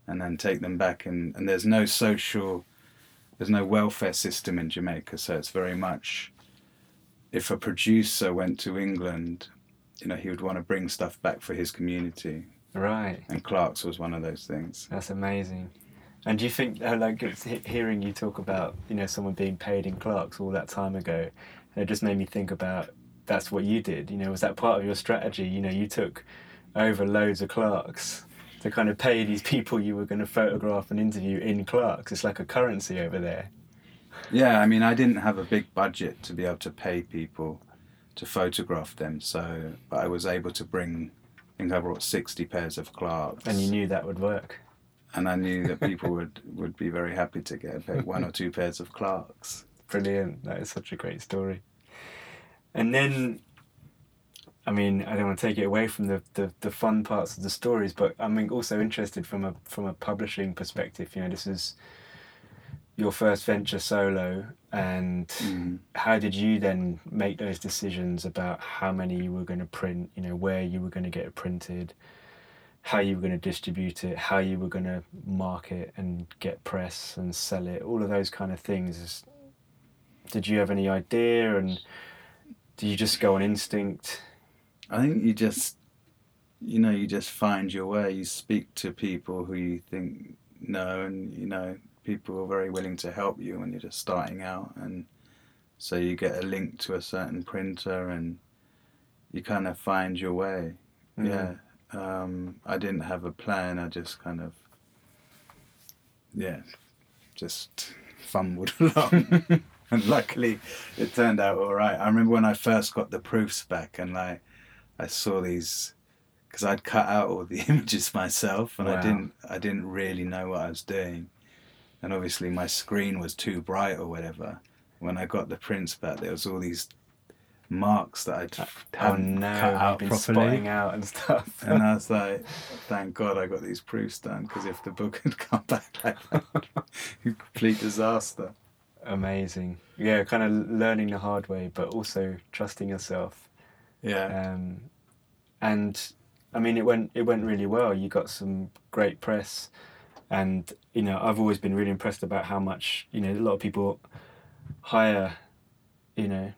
and then take them back. And, and there's no social, there's no welfare system in Jamaica, so it's very much if a producer went to England, you know, he would want to bring stuff back for his community.
right.
And Clark's was one of those things.
That's amazing. And do you think, uh, like, it's hearing you talk about, you know, someone being paid in Clarks all that time ago, it just made me think about that's what you did. You know, was that part of your strategy? You know, you took over loads of Clarks to kind of pay these people you were going to photograph and interview in Clarks. It's like a currency over there.
Yeah, I mean, I didn't have a big budget to be able to pay people to photograph them, so but I was able to bring. I think I brought sixty pairs of Clarks,
And you knew that would work.
and I knew that <laughs> people would would be very happy to get pair, one or two pairs of Clarks.
Brilliant. That is such a great story. And then, I mean, I don't want to take it away from the, the, the fun parts of the stories, but I'm also interested from a from a publishing perspective. You know, this is your first venture solo, and
Mm.
how did you then make those decisions about how many you were going to print? You know, where you were going to get it printed, how you were going to distribute it, how you were going to market and get press and sell it, all of those kind of things. Did you have any idea, and did you just go on instinct?
I think you just, you know, you just find your way. You speak to people who you think know, and you know, people are very willing to help you when you're just starting out, and so you get a link to a certain printer, and you kind of find your way.
Mm.
Yeah, um, I didn't have a plan. I just kind of, yeah, just fumbled <laughs> along. <laughs> and luckily, it turned out all right. I remember when I first got the proofs back, and like I saw these because I'd cut out all the <laughs> images myself, and
Wow.
I didn't I didn't really know what I was doing, and obviously my screen was too bright or whatever. When I got the prints back, there was all these marks that I'd
Oh
hadn't
no,
cut out
been
properly.
spotting out and stuff. <laughs>
And I was <laughs> like, thank God I got these proofs done because if the book had come back like that, complete disaster.
Amazing. Yeah, kind of learning the hard way, but also trusting yourself.
Yeah.
Um, and I mean, it went it went really well. You got some great press, and you know, I've always been really impressed about how much you know a lot of people hire, you know,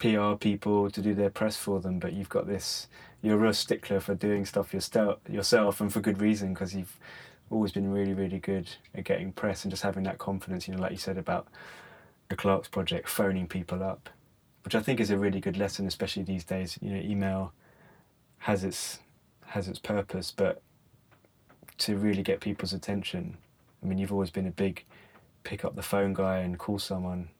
PR people to do their press for them, but you've got this. You're a real stickler for doing stuff yourself, yourself, and for good reason because you've always been really, really good at getting press and just having that confidence. You know, like you said about the Clark's project, phoning people up, which I think is a really good lesson, especially these days. You know, email has its has its purpose, but to really get people's attention, I mean, you've always been a big pick up the phone guy and call someone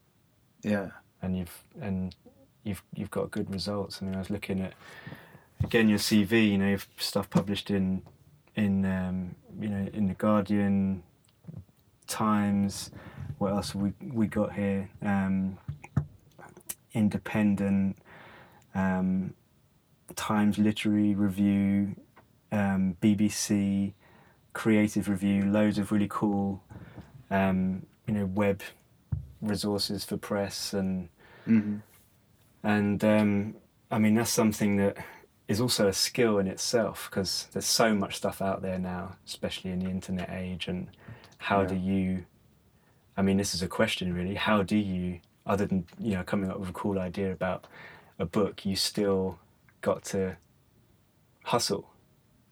Yeah.
and you've and you've you've got good results. I mean, I was looking at again your CV. You know, you've stuff published in in um, you know in the Guardian, Times. What else have we we got here? Um, Independent, um, Times Literary Review, um, BBC, Creative Review. Loads of really cool, um, you know, web resources for press and
hmm
and um, I mean that's something that is also a skill in itself because there's so much stuff out there now, especially in the internet age. And how do you? I mean, this is a question really. How do you, other than you know coming up with a cool idea about a book, you still got to hustle?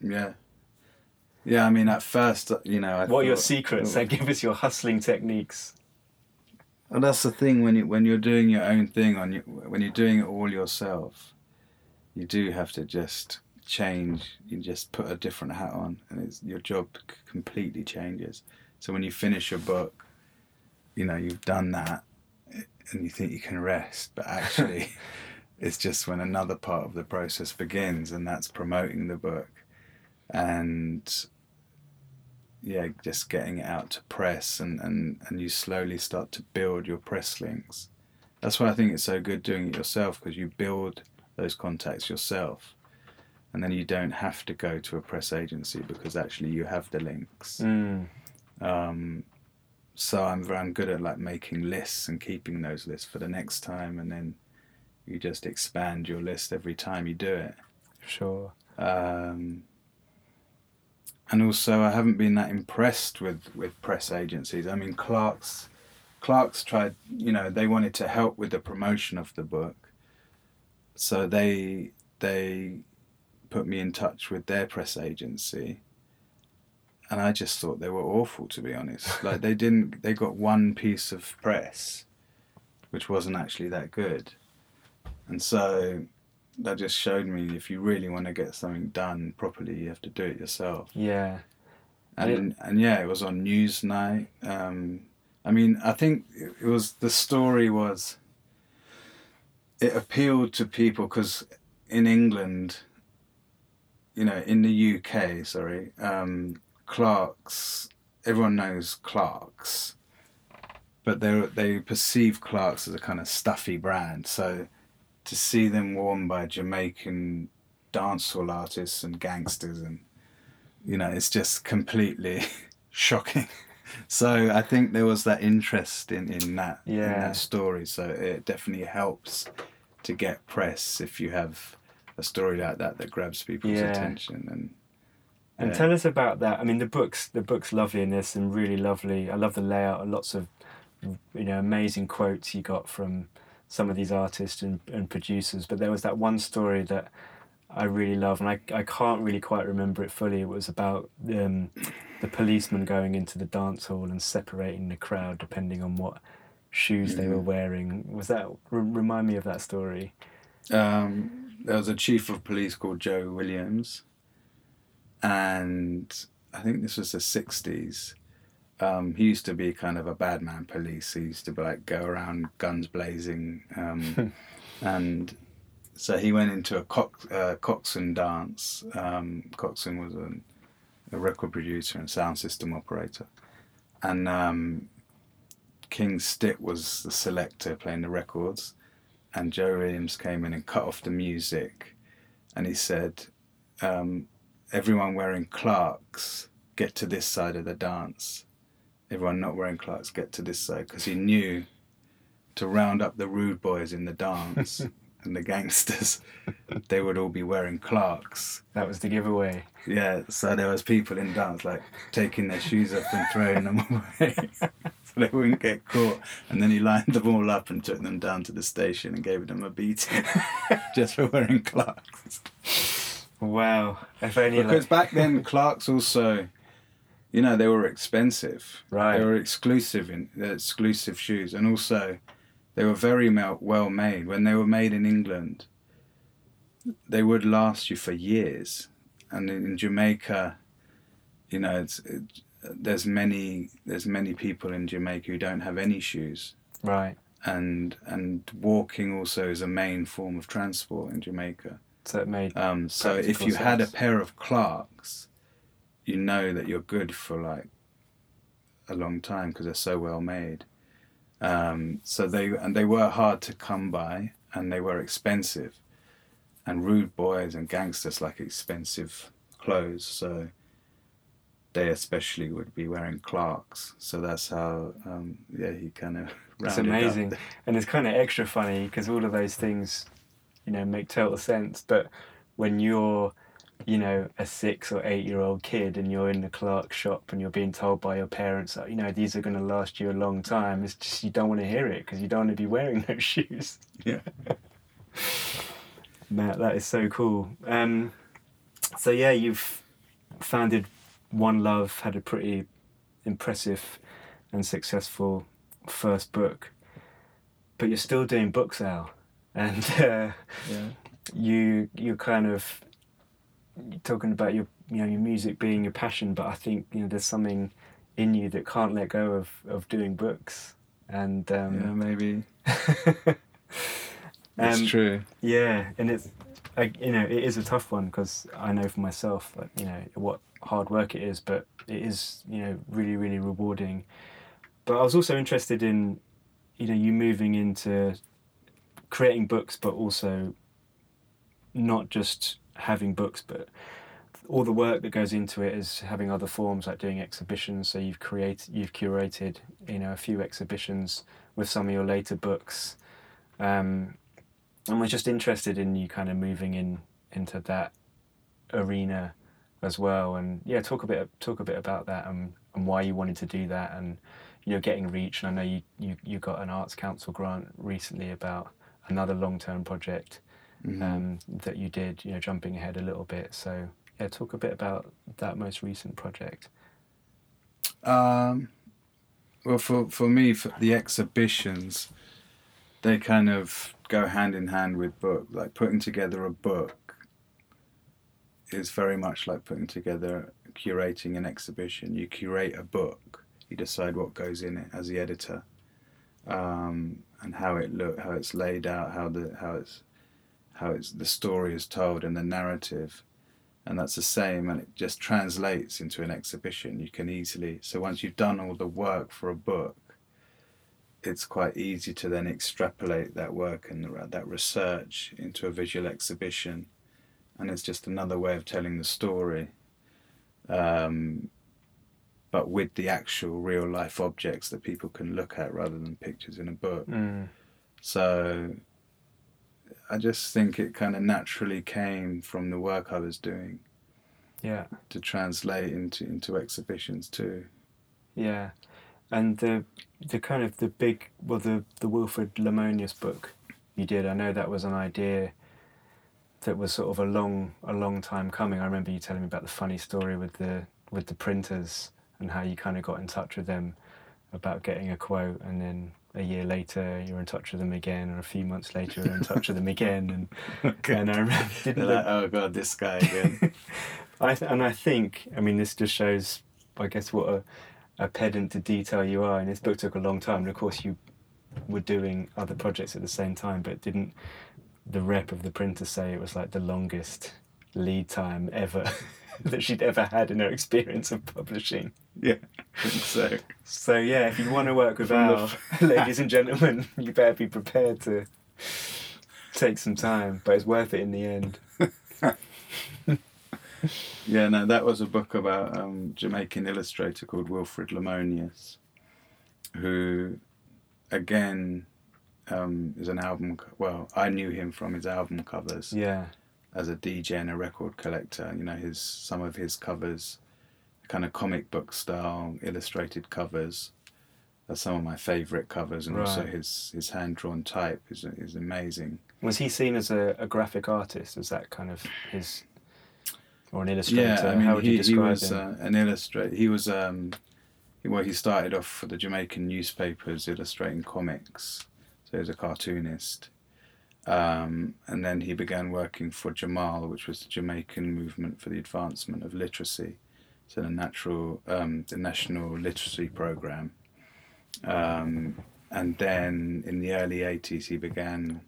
Yeah. Yeah, I mean, at first, you know, I
what are your secrets? Like, <laughs> give us your hustling techniques.
Well, that's the thing when you when you're doing your own thing on you when you're doing it all yourself, you do have to just change. You just put a different hat on, and it's, your job completely changes. So when you finish your book, you know you've done that, and you think you can rest, but actually, <laughs> it's just when another part of the process begins, and that's promoting the book, and yeah, just getting it out to press and, and, and you slowly start to build your press links. That's why I think it's so good doing it yourself because you build those contacts yourself and then you don't have to go to a press agency because actually you have the links.
Mm.
Um, so I'm, I'm good at like making lists and keeping those lists for the next time and then you just expand your list every time you do it.
Sure.
Um, and also, I haven't been that impressed with, with press agencies. I mean, Clark's Clark's tried. You know, they wanted to help with the promotion of the book, so they they put me in touch with their press agency. And I just thought they were awful, to be honest. Like they didn't. They got one piece of press, which wasn't actually that good, and so that just showed me if you really want to get something done properly, you have to do it yourself.
Yeah.
And and yeah, it was on Newsnight. Um, I mean, I think it it was the story was. It appealed to people because in England, you know, in the UK, sorry, um, Clark's. Everyone knows Clark's, but they they perceive Clark's as a kind of stuffy brand. So to see them worn by Jamaican dancehall artists and gangsters and you know it's just completely <laughs> shocking so i think there was that interest in in that in that story so it definitely helps to get press if you have a story like that that grabs people's
Yeah.
attention and
And
Yeah.
tell us about that. I mean, the book's the book's lovely in this and really lovely. I love the layout. and Lots of you know amazing quotes you got from some of these artists and, and producers. But there was that one story that I really love, and I I can't really quite remember it fully. It was about um, the policeman going into the dance hall and separating the crowd depending on what shoes they were
Mhm.
wearing. Was that re- remind me of that story?
Um, there was a chief of police called Joe Williams, and I think this was the '60s. Um, he used to be kind of a bad man police. He used to be like go around guns blazing, um, <laughs> and so he went into a cox, uh, Coxsone dance. Um, Coxsone was a, a record producer and sound system operator, and um, King Stitt was the selector playing the records and Joe Williams came in and cut off the music, and he said, um, "Everyone wearing Clarks, get to this side of the dance. Everyone not wearing Clarks, get to this side," because he knew to round up the rude boys in the dance. <laughs> and the gangsters, they would all be wearing Clarks.
That was the giveaway.
Yeah, so there was people in dance like taking their shoes off and throwing them <laughs> away <laughs> so they wouldn't get caught. And then he lined them all up and took them down to the station and gave them a beating just for wearing Clarks.
Wow. If only
Because
like,
back then, Clarks also, you know, they were expensive.
Right.
They were exclusive in exclusive shoes, and also they were very well made. When they were made in England, they would last you for years. And in Jamaica, you know, it's, it, there's many there's many people in Jamaica who don't have any shoes,
right.
and and walking also is a main form of transport in Jamaica.
So it made
Um, so if you had a pair of Clarks, you know that you're good for like a long time because they're so well made. Um, so they and they were hard to come by and they were expensive, and rude boys and gangsters like expensive clothes. So they especially would be wearing Clarks. So that's how um, yeah he kind of <laughs>
It's amazing. and it's kind of extra funny because all of those things, you know, make total sense. But when you're, you know, a six or eight year old kid and you're in the Clark shop and you're being told by your parents that, you know, these are going to last you a long time, it's just you don't want to hear it because you don't want to be wearing <laughs> those shoes.
Yeah. <laughs>
Matt, that is so cool. Um, so yeah, you've founded One Love, had a pretty impressive and successful first book, but you're still doing books now, and uh,
Yeah.
you you're kind of talking about your you know your music being your passion, but I think you know there's something in you that can't let go of of doing books, and um,
yeah, maybe <laughs> it's
Um,
true.
yeah, and it's like you know it is a tough one because I know for myself like you know what hard work it is, but it is you know really really rewarding. But I was also interested in you know you moving into creating books, but also not just having books, but all the work that goes into it is having other forms like doing exhibitions. So you've created, you've curated, you know, a few exhibitions with some of your later books. Um, and was just interested in you kind of moving in into that arena as well. And yeah, talk a bit talk a bit about that and, and why you wanted to do that and you know getting reach. And I know you you, you got an Arts Council grant recently about another long term project
Mhm.
um, that you did. You know, jumping ahead a little bit. So yeah, talk a bit about that most recent project.
Um, well, for for me, for the exhibitions, they kind of go hand in hand with book. Like putting together a book is very much like putting together, curating an exhibition. You curate a book. You decide what goes in it as the editor, um, and how it look, how it's laid out, how the how it's how it's the story is told and the narrative. And that's the same and it just translates into an exhibition. You can easily so once you've done all the work for a book it's quite easy to then extrapolate that work and that research into a visual exhibition. And it's just another way of telling the story. Um, but with the actual real life objects that people can look at rather than pictures in a book
Mm.
so I just think it kind of naturally came from the work I was doing
Yeah.
to translate into into exhibitions too.
Yeah, and the the kind of the big well the the Wilfred Limonious book you did. I know that was an idea that was sort of a long a long time coming. I remember you telling me about the funny story with the with the printers and how you kind of got in touch with them about getting a quote, and then a year later you're in touch with them again, or a few months later you're in touch with them again, and <laughs> and I remember <laughs>
like, oh god, this guy again. <laughs>
I th- and I think, I mean, this just shows, I guess, what a, a pedant to detail you are. And this book took a long time. And of course, you were doing other projects at the same time, but didn't the rep of the printer say it was like the longest lead time ever that she'd ever had in her experience of publishing? <laughs>
yeah, so.
So, yeah, if you want to work with our <laughs> ladies and gentlemen, <laughs> you better be prepared to take some time, but it's worth it in the end.
Yeah, no, that was a book about um, Jamaican illustrator called Wilfred Limonious, who, again, um, is an album. co- Well, I knew him from his album covers
Yeah.
as a DJ and a record collector. You know, his some of his covers, kind of comic book style illustrated covers, are some of my favourite covers, and also his his hand drawn type is is amazing.
Was he seen as a, a graphic artist? Was that kind of his, or an illustrator?
Yeah, I mean,
How would
he,
you
he
describe
was
him?
uh, an illustrator. He was um, well, he started off for the Jamaican newspapers illustrating comics, so he was a cartoonist. Um, and then he began working for JAMAL, which was the Jamaican movement for the advancement of literacy, so the natural, um, the national literacy program. Um, and then in the early '80s, he began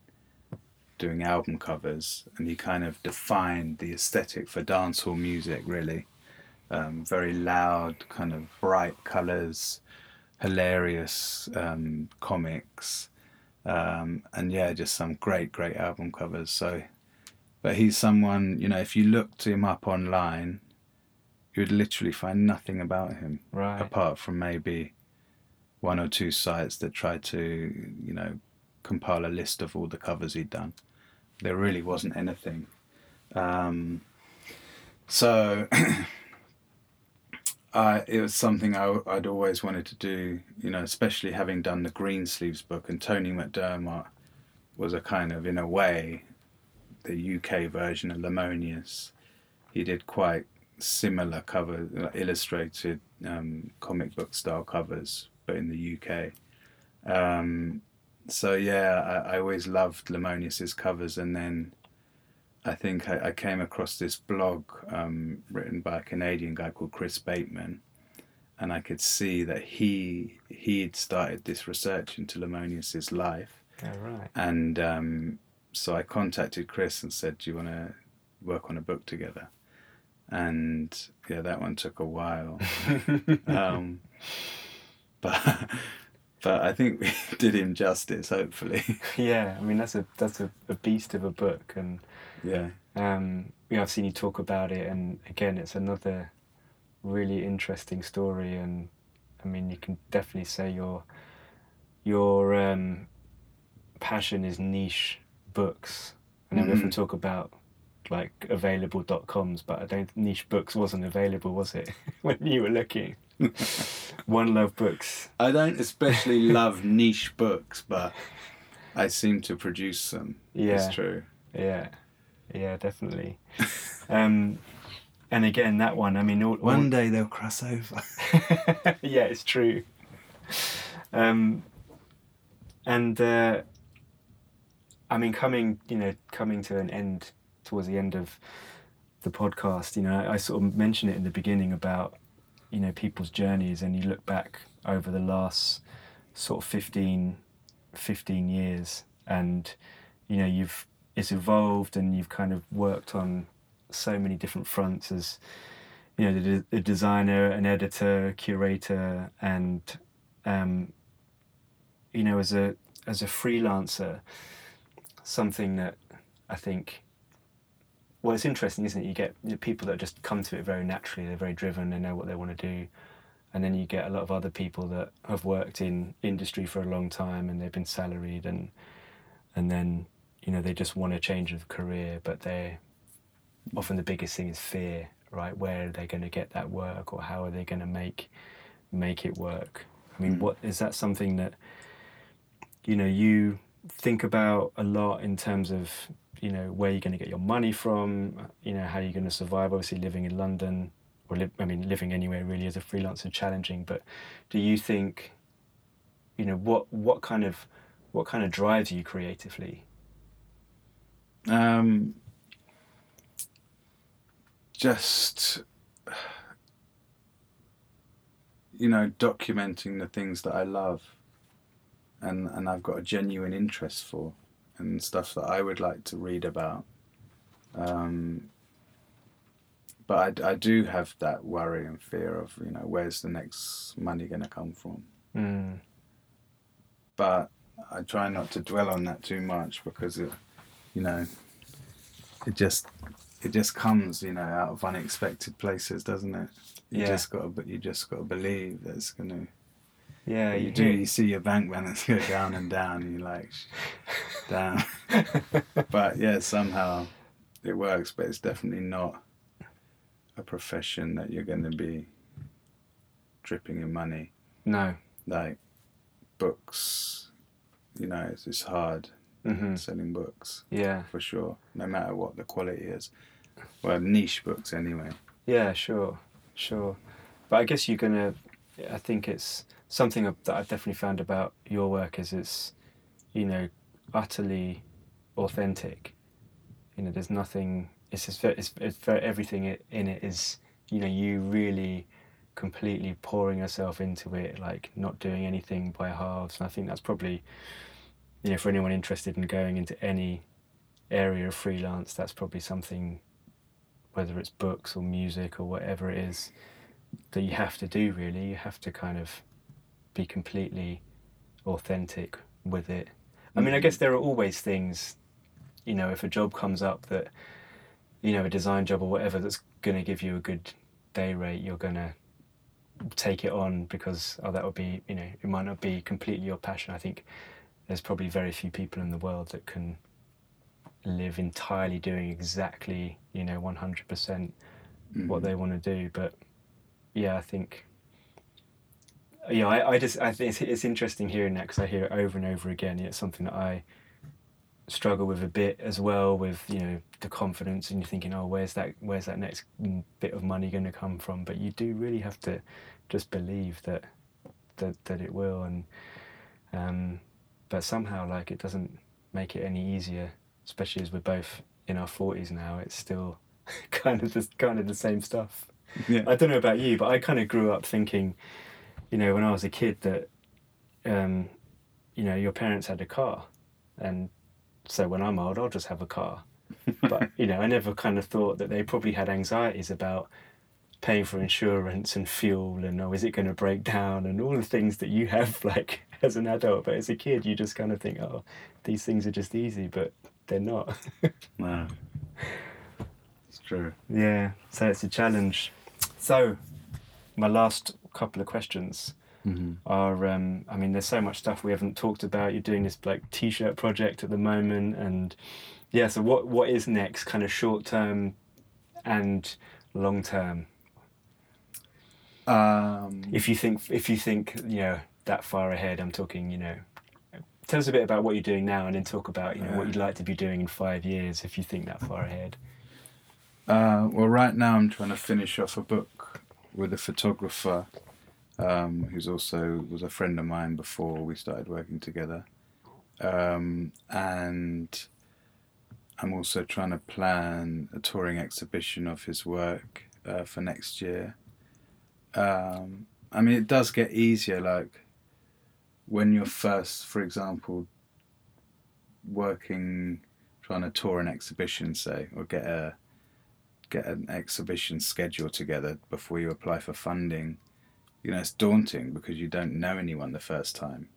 doing album covers, and he kind of defined the aesthetic for dancehall music. Really, um, very loud, kind of bright colors, hilarious um, comics, um, and yeah, just some great, great album covers. So, but he's someone you know, if you looked him up online, you would literally find nothing about him
right.
apart from maybe one or two sites that tried to, you know, compile a list of all the covers he'd done. There really wasn't anything. Um, so <clears throat> I, it was something I, would always wanted to do, you know, especially having done the Greensleeves book. And Tony McDermott was a kind of, in a way, the UK version of Limonious. He did quite similar cover, like illustrated um, comic book style covers, but in the UK. Um, so yeah, I, I always loved Limonious's covers, and then I think I, I came across this blog um, written by a Canadian guy called Chris Bateman, and I could see that he he'd started this research into Limonious's life,
Oh, right.
and um, so I contacted Chris and said, "Do you want to work on a book together?" And yeah, that one took a while, <laughs> um, but but I think we <laughs> did him justice. Hopefully,
yeah. I mean, that's a that's a, a beast of a book, and
yeah,
um, you know, I've seen you talk about it, and again, it's another really interesting story, and I mean, you can definitely say your your um, passion is niche books. I know we often
Mhm.
talk about like available dot coms, but I don't niche books wasn't available, was it, <laughs> when you were looking? <laughs> One Love Books.
I don't especially <laughs> love niche books, but I seem to produce them.
Yeah.
It's true.
Yeah, yeah, definitely. um, and again, that one. I mean, all, all-
One day they'll cross over.
yeah, it's true. Um, and uh, I mean, coming, you know, coming to an end towards the end of the podcast, you know, I, sort of mentioned it in the beginning about, you know, people's journeys, and you look back over the last sort of 15, 15 years, and you know, you've it's evolved, and you've kind of worked on so many different fronts as you know, the, the designer, an editor, curator, and um, you know, as a as a freelancer, something that I think. Well, it's interesting, isn't it? You get people that just come to it very naturally. They're very driven. They know what they want to do, and then you get a lot of other people that have worked in industry for a long time and they've been salaried, and and then you know they just want a change of career, but they're often the biggest thing is fear, right? Where are they going to get that work, or how are they going to make make it work? I mean,
Mm.
what is that something that you know you think about a lot in terms of you know where you're going to get your money from, you know how you're going to survive. Obviously, living in London or li- I mean, living anywhere really as a freelancer challenging. But do you think, you know, what what kind of what kind of drives you creatively?
Um, just you know, documenting the things that I love, and and I've got a genuine interest for, and stuff that I would like to read about. Um, but I, I do have that worry and fear of you know where's the next money going to come from.
Mm.
but I try not to dwell on that too much because it, you know, it just it just comes, you know, out of unexpected places, doesn't it? You
Yeah.
just got to, but you just got to believe that it's going to
Yeah, you
you
do.
You see your bank balance go down and down, and you're like, <laughs> down. but yeah, somehow it works. But it's definitely not a profession that you're going to be dripping in money.
No.
Like books, you know, it's, it's hard
hmm
selling books
Yeah.
for sure, no matter what the quality is. Well, niche books anyway.
Yeah, sure, sure. But I guess you're gonna. I think it's something that I've definitely found about your work is it's, you know, utterly authentic. You know, there's nothing. It's just it's, it's very, everything in it is. You know, you really completely pouring yourself into it, like not doing anything by halves. And I think that's probably, you know, for anyone interested in going into any area of freelance, that's probably something whether it's books or music or whatever it is that you have to do really you have to kind of be completely authentic with it. I mean i guess there are always things you know if a job comes up that you know a design job or whatever that's going to give you a good day rate you're going to take it on because oh that would be you know it might not be completely your passion. I think there's probably very few people in the world that can live entirely doing exactly you know 100% what
Mhm.
they want to do. But yeah i think yeah i, I just i think it's, it's interesting hearing that because i hear it over and over again. It's something that i struggle with a bit as well with you know the confidence and you're thinking oh where's that where's that next bit of money going to come from? But you do really have to just believe that that, that it will and um, but somehow like it doesn't make it any easier especially as we're both in our 40s now. It's still <laughs> kind of the, kind of the same stuff.
Yeah.
I don't know about you, but I kind of grew up thinking, you know, when I was a kid that, um, you know, your parents had a car, and so when I'm old, I'll just have a car. <laughs> But you know, I never kind of thought that they probably had anxieties about paying for insurance and fuel and oh, is it going to break down and all the things that you have <laughs> like as an adult. But as a kid, you just kind of think, oh, these things are just easy, but they're not. <laughs>
No. It's true.
yeah, so it's a challenge. So, my last couple of questions.
Mm-hmm.
are um, I mean there's so much stuff we haven't talked about. You're doing this like t-shirt project at the moment and yeah, so what what is next kind of short term and long term?
Um,
If you think if you think, you know, that far ahead, I'm talking, you know, tell us a bit about what you're doing now and then talk about, you know, what you'd like to be doing in 5 years if you think that far ahead.
Uh, well, right now I'm trying to finish off a book with a photographer um, who's also was a friend of mine before we started working together, um, and I'm also trying to plan a touring exhibition of his work uh, for next year. Um, I mean, it does get easier, like when you're first, for example, working, trying to tour an exhibition, say, or get a get an exhibition schedule together before you apply for funding, you know, it's daunting because you don't know anyone the first time.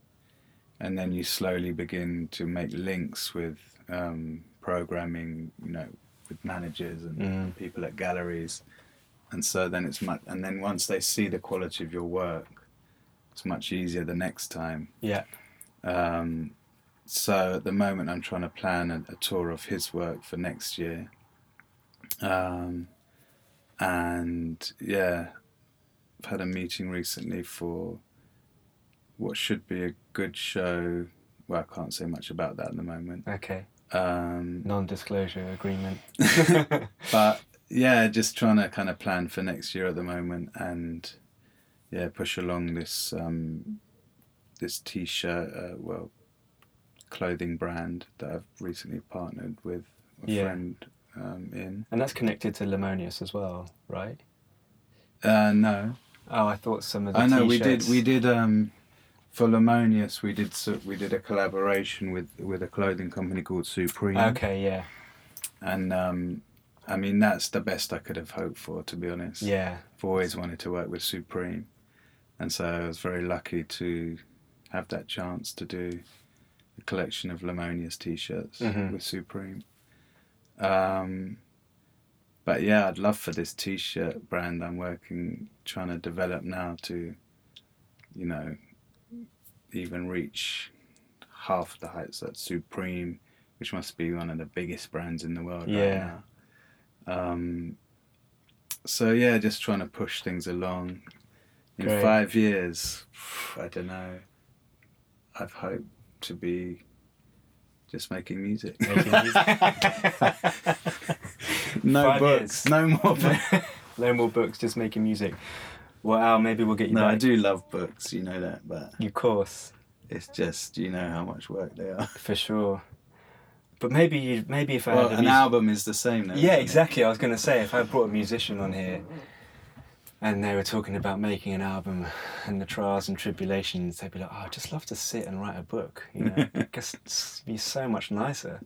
And then you slowly begin to make links with um, programming, you know, with managers and
Mm.
people at galleries. And so then it's much, and then once they see the quality of your work, it's much easier the next time.
Yeah.
Um, so at the moment, I'm trying to plan a, a tour of his work for next year. Um, and yeah, I've had a meeting recently for what should be a good show. Well, I can't say much about that at the moment.
Okay.
Um,
Non-disclosure agreement. <laughs> <laughs>
but yeah, just trying to kind of plan for next year at the moment, and yeah, push along this um, this t-shirt, uh, well, clothing brand that I've recently partnered with a
Yeah.
friend um, in.
and that's connected to Limonious as well, right?
Uh, no,
Oh, I thought some of the.
I know we did we did um, for Limonious we did so, we did a collaboration with with a clothing company called Supreme.
Okay, yeah.
and um, I mean that's the best I could have hoped for, to be honest.
Yeah.
I've always wanted to work with Supreme, and so I was very lucky to have that chance to do a collection of Limonious T-shirts
Mhm.
with Supreme. Um, but yeah, I'd love for this T-shirt brand I'm working, trying to develop now to, you know, even reach half the heights that Supreme, which must be one of the biggest brands in the world
Yeah.
right now. Um, so yeah, just trying to push things along. In
Great.
five years, I don't know. I've hoped to be just making music.
Making music. <laughs>
no
Five
books,
years.
no more <laughs> books.
no more books, just making music. Well, Al, maybe we'll get you
No, I do love books, you know that, but
Of course,
it's just you know how much work they are.
for sure. But maybe, you, maybe if I
Well,
had a
an album is the same. Though,
Yeah,
isn't it?
exactly. I was going to say if I brought a musician on here, and they were talking about making an album and the trials and tribulations, they'd be like, "Oh, I'd just love to sit and write a book." You know, it just be so much nicer.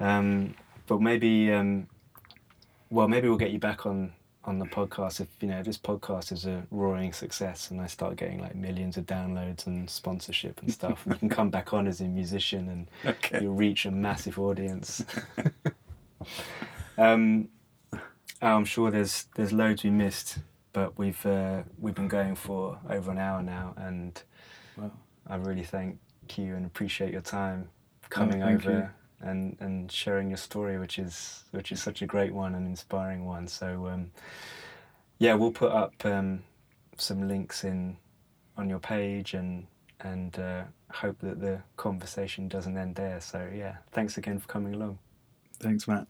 Um, but maybe, um, well, maybe we'll get you back on on the podcast if you know this podcast is a roaring success and I start getting like millions of downloads and sponsorship and stuff. and you can come back on as a musician and <laughs>
Okay.
you'll reach a massive audience. <laughs> um, I'm sure there's there's loads we missed, but we've uh, we've been going for over an hour now, and
Wow.
I really thank you and appreciate your time coming
Oh,
over and and sharing your story, which is which is such a great one and inspiring one. So um, yeah, we'll put up um, some links in on your page and and uh, hope that the conversation doesn't end there. So yeah, thanks again for coming along.
Thanks, Matt.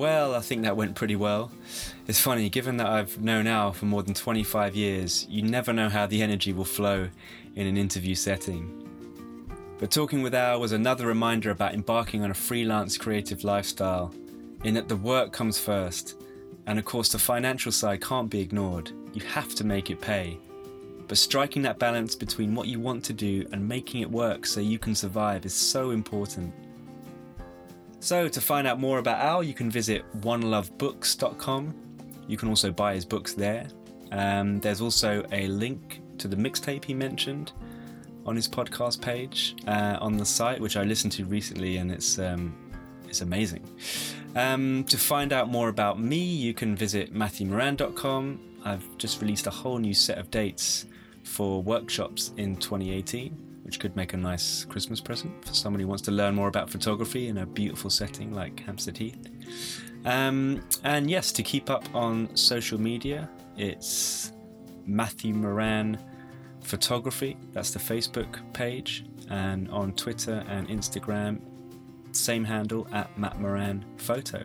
Well, I think that went pretty well. It's funny, given that I've known Al for more than 25 years, you never know how the energy will flow in an interview setting. But talking with Al was another reminder about embarking on a freelance creative lifestyle, in that the work comes first, and of course, the financial side can't be ignored. You have to make it pay. But striking that balance between what you want to do and making it work so you can survive is so important. So, to find out more about Al, you can visit onelovebooks.com. You can also buy his books there. Um, there's also a link to the mixtape he mentioned on his podcast page uh, on the site, which I listened to recently, and it's um, it's amazing. Um, to find out more about me, you can visit matthewmoran.com. I've just released a whole new set of dates for workshops in 2018, which could make a nice Christmas present for someone who wants to learn more about photography in a beautiful setting like Hampstead Heath. Um, and yes, to keep up on social media, it's Matthew Moran Photography. That's the Facebook page. And on Twitter and Instagram, same handle at Matt Moran Photo.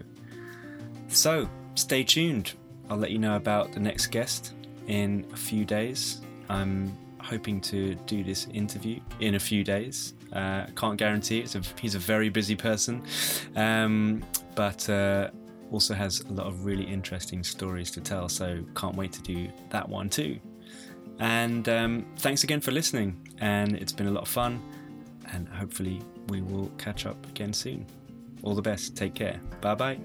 So stay tuned. I'll let you know about the next guest in a few days. I'm hoping to do this interview in a few days. Uh, can't guarantee it. He's a very busy person, um, but uh, also has a lot of really interesting stories to tell. So can't wait to do that one too. And um, thanks again for listening. And it's been a lot of fun. And hopefully we will catch up again soon. All the best. Take care. Bye bye.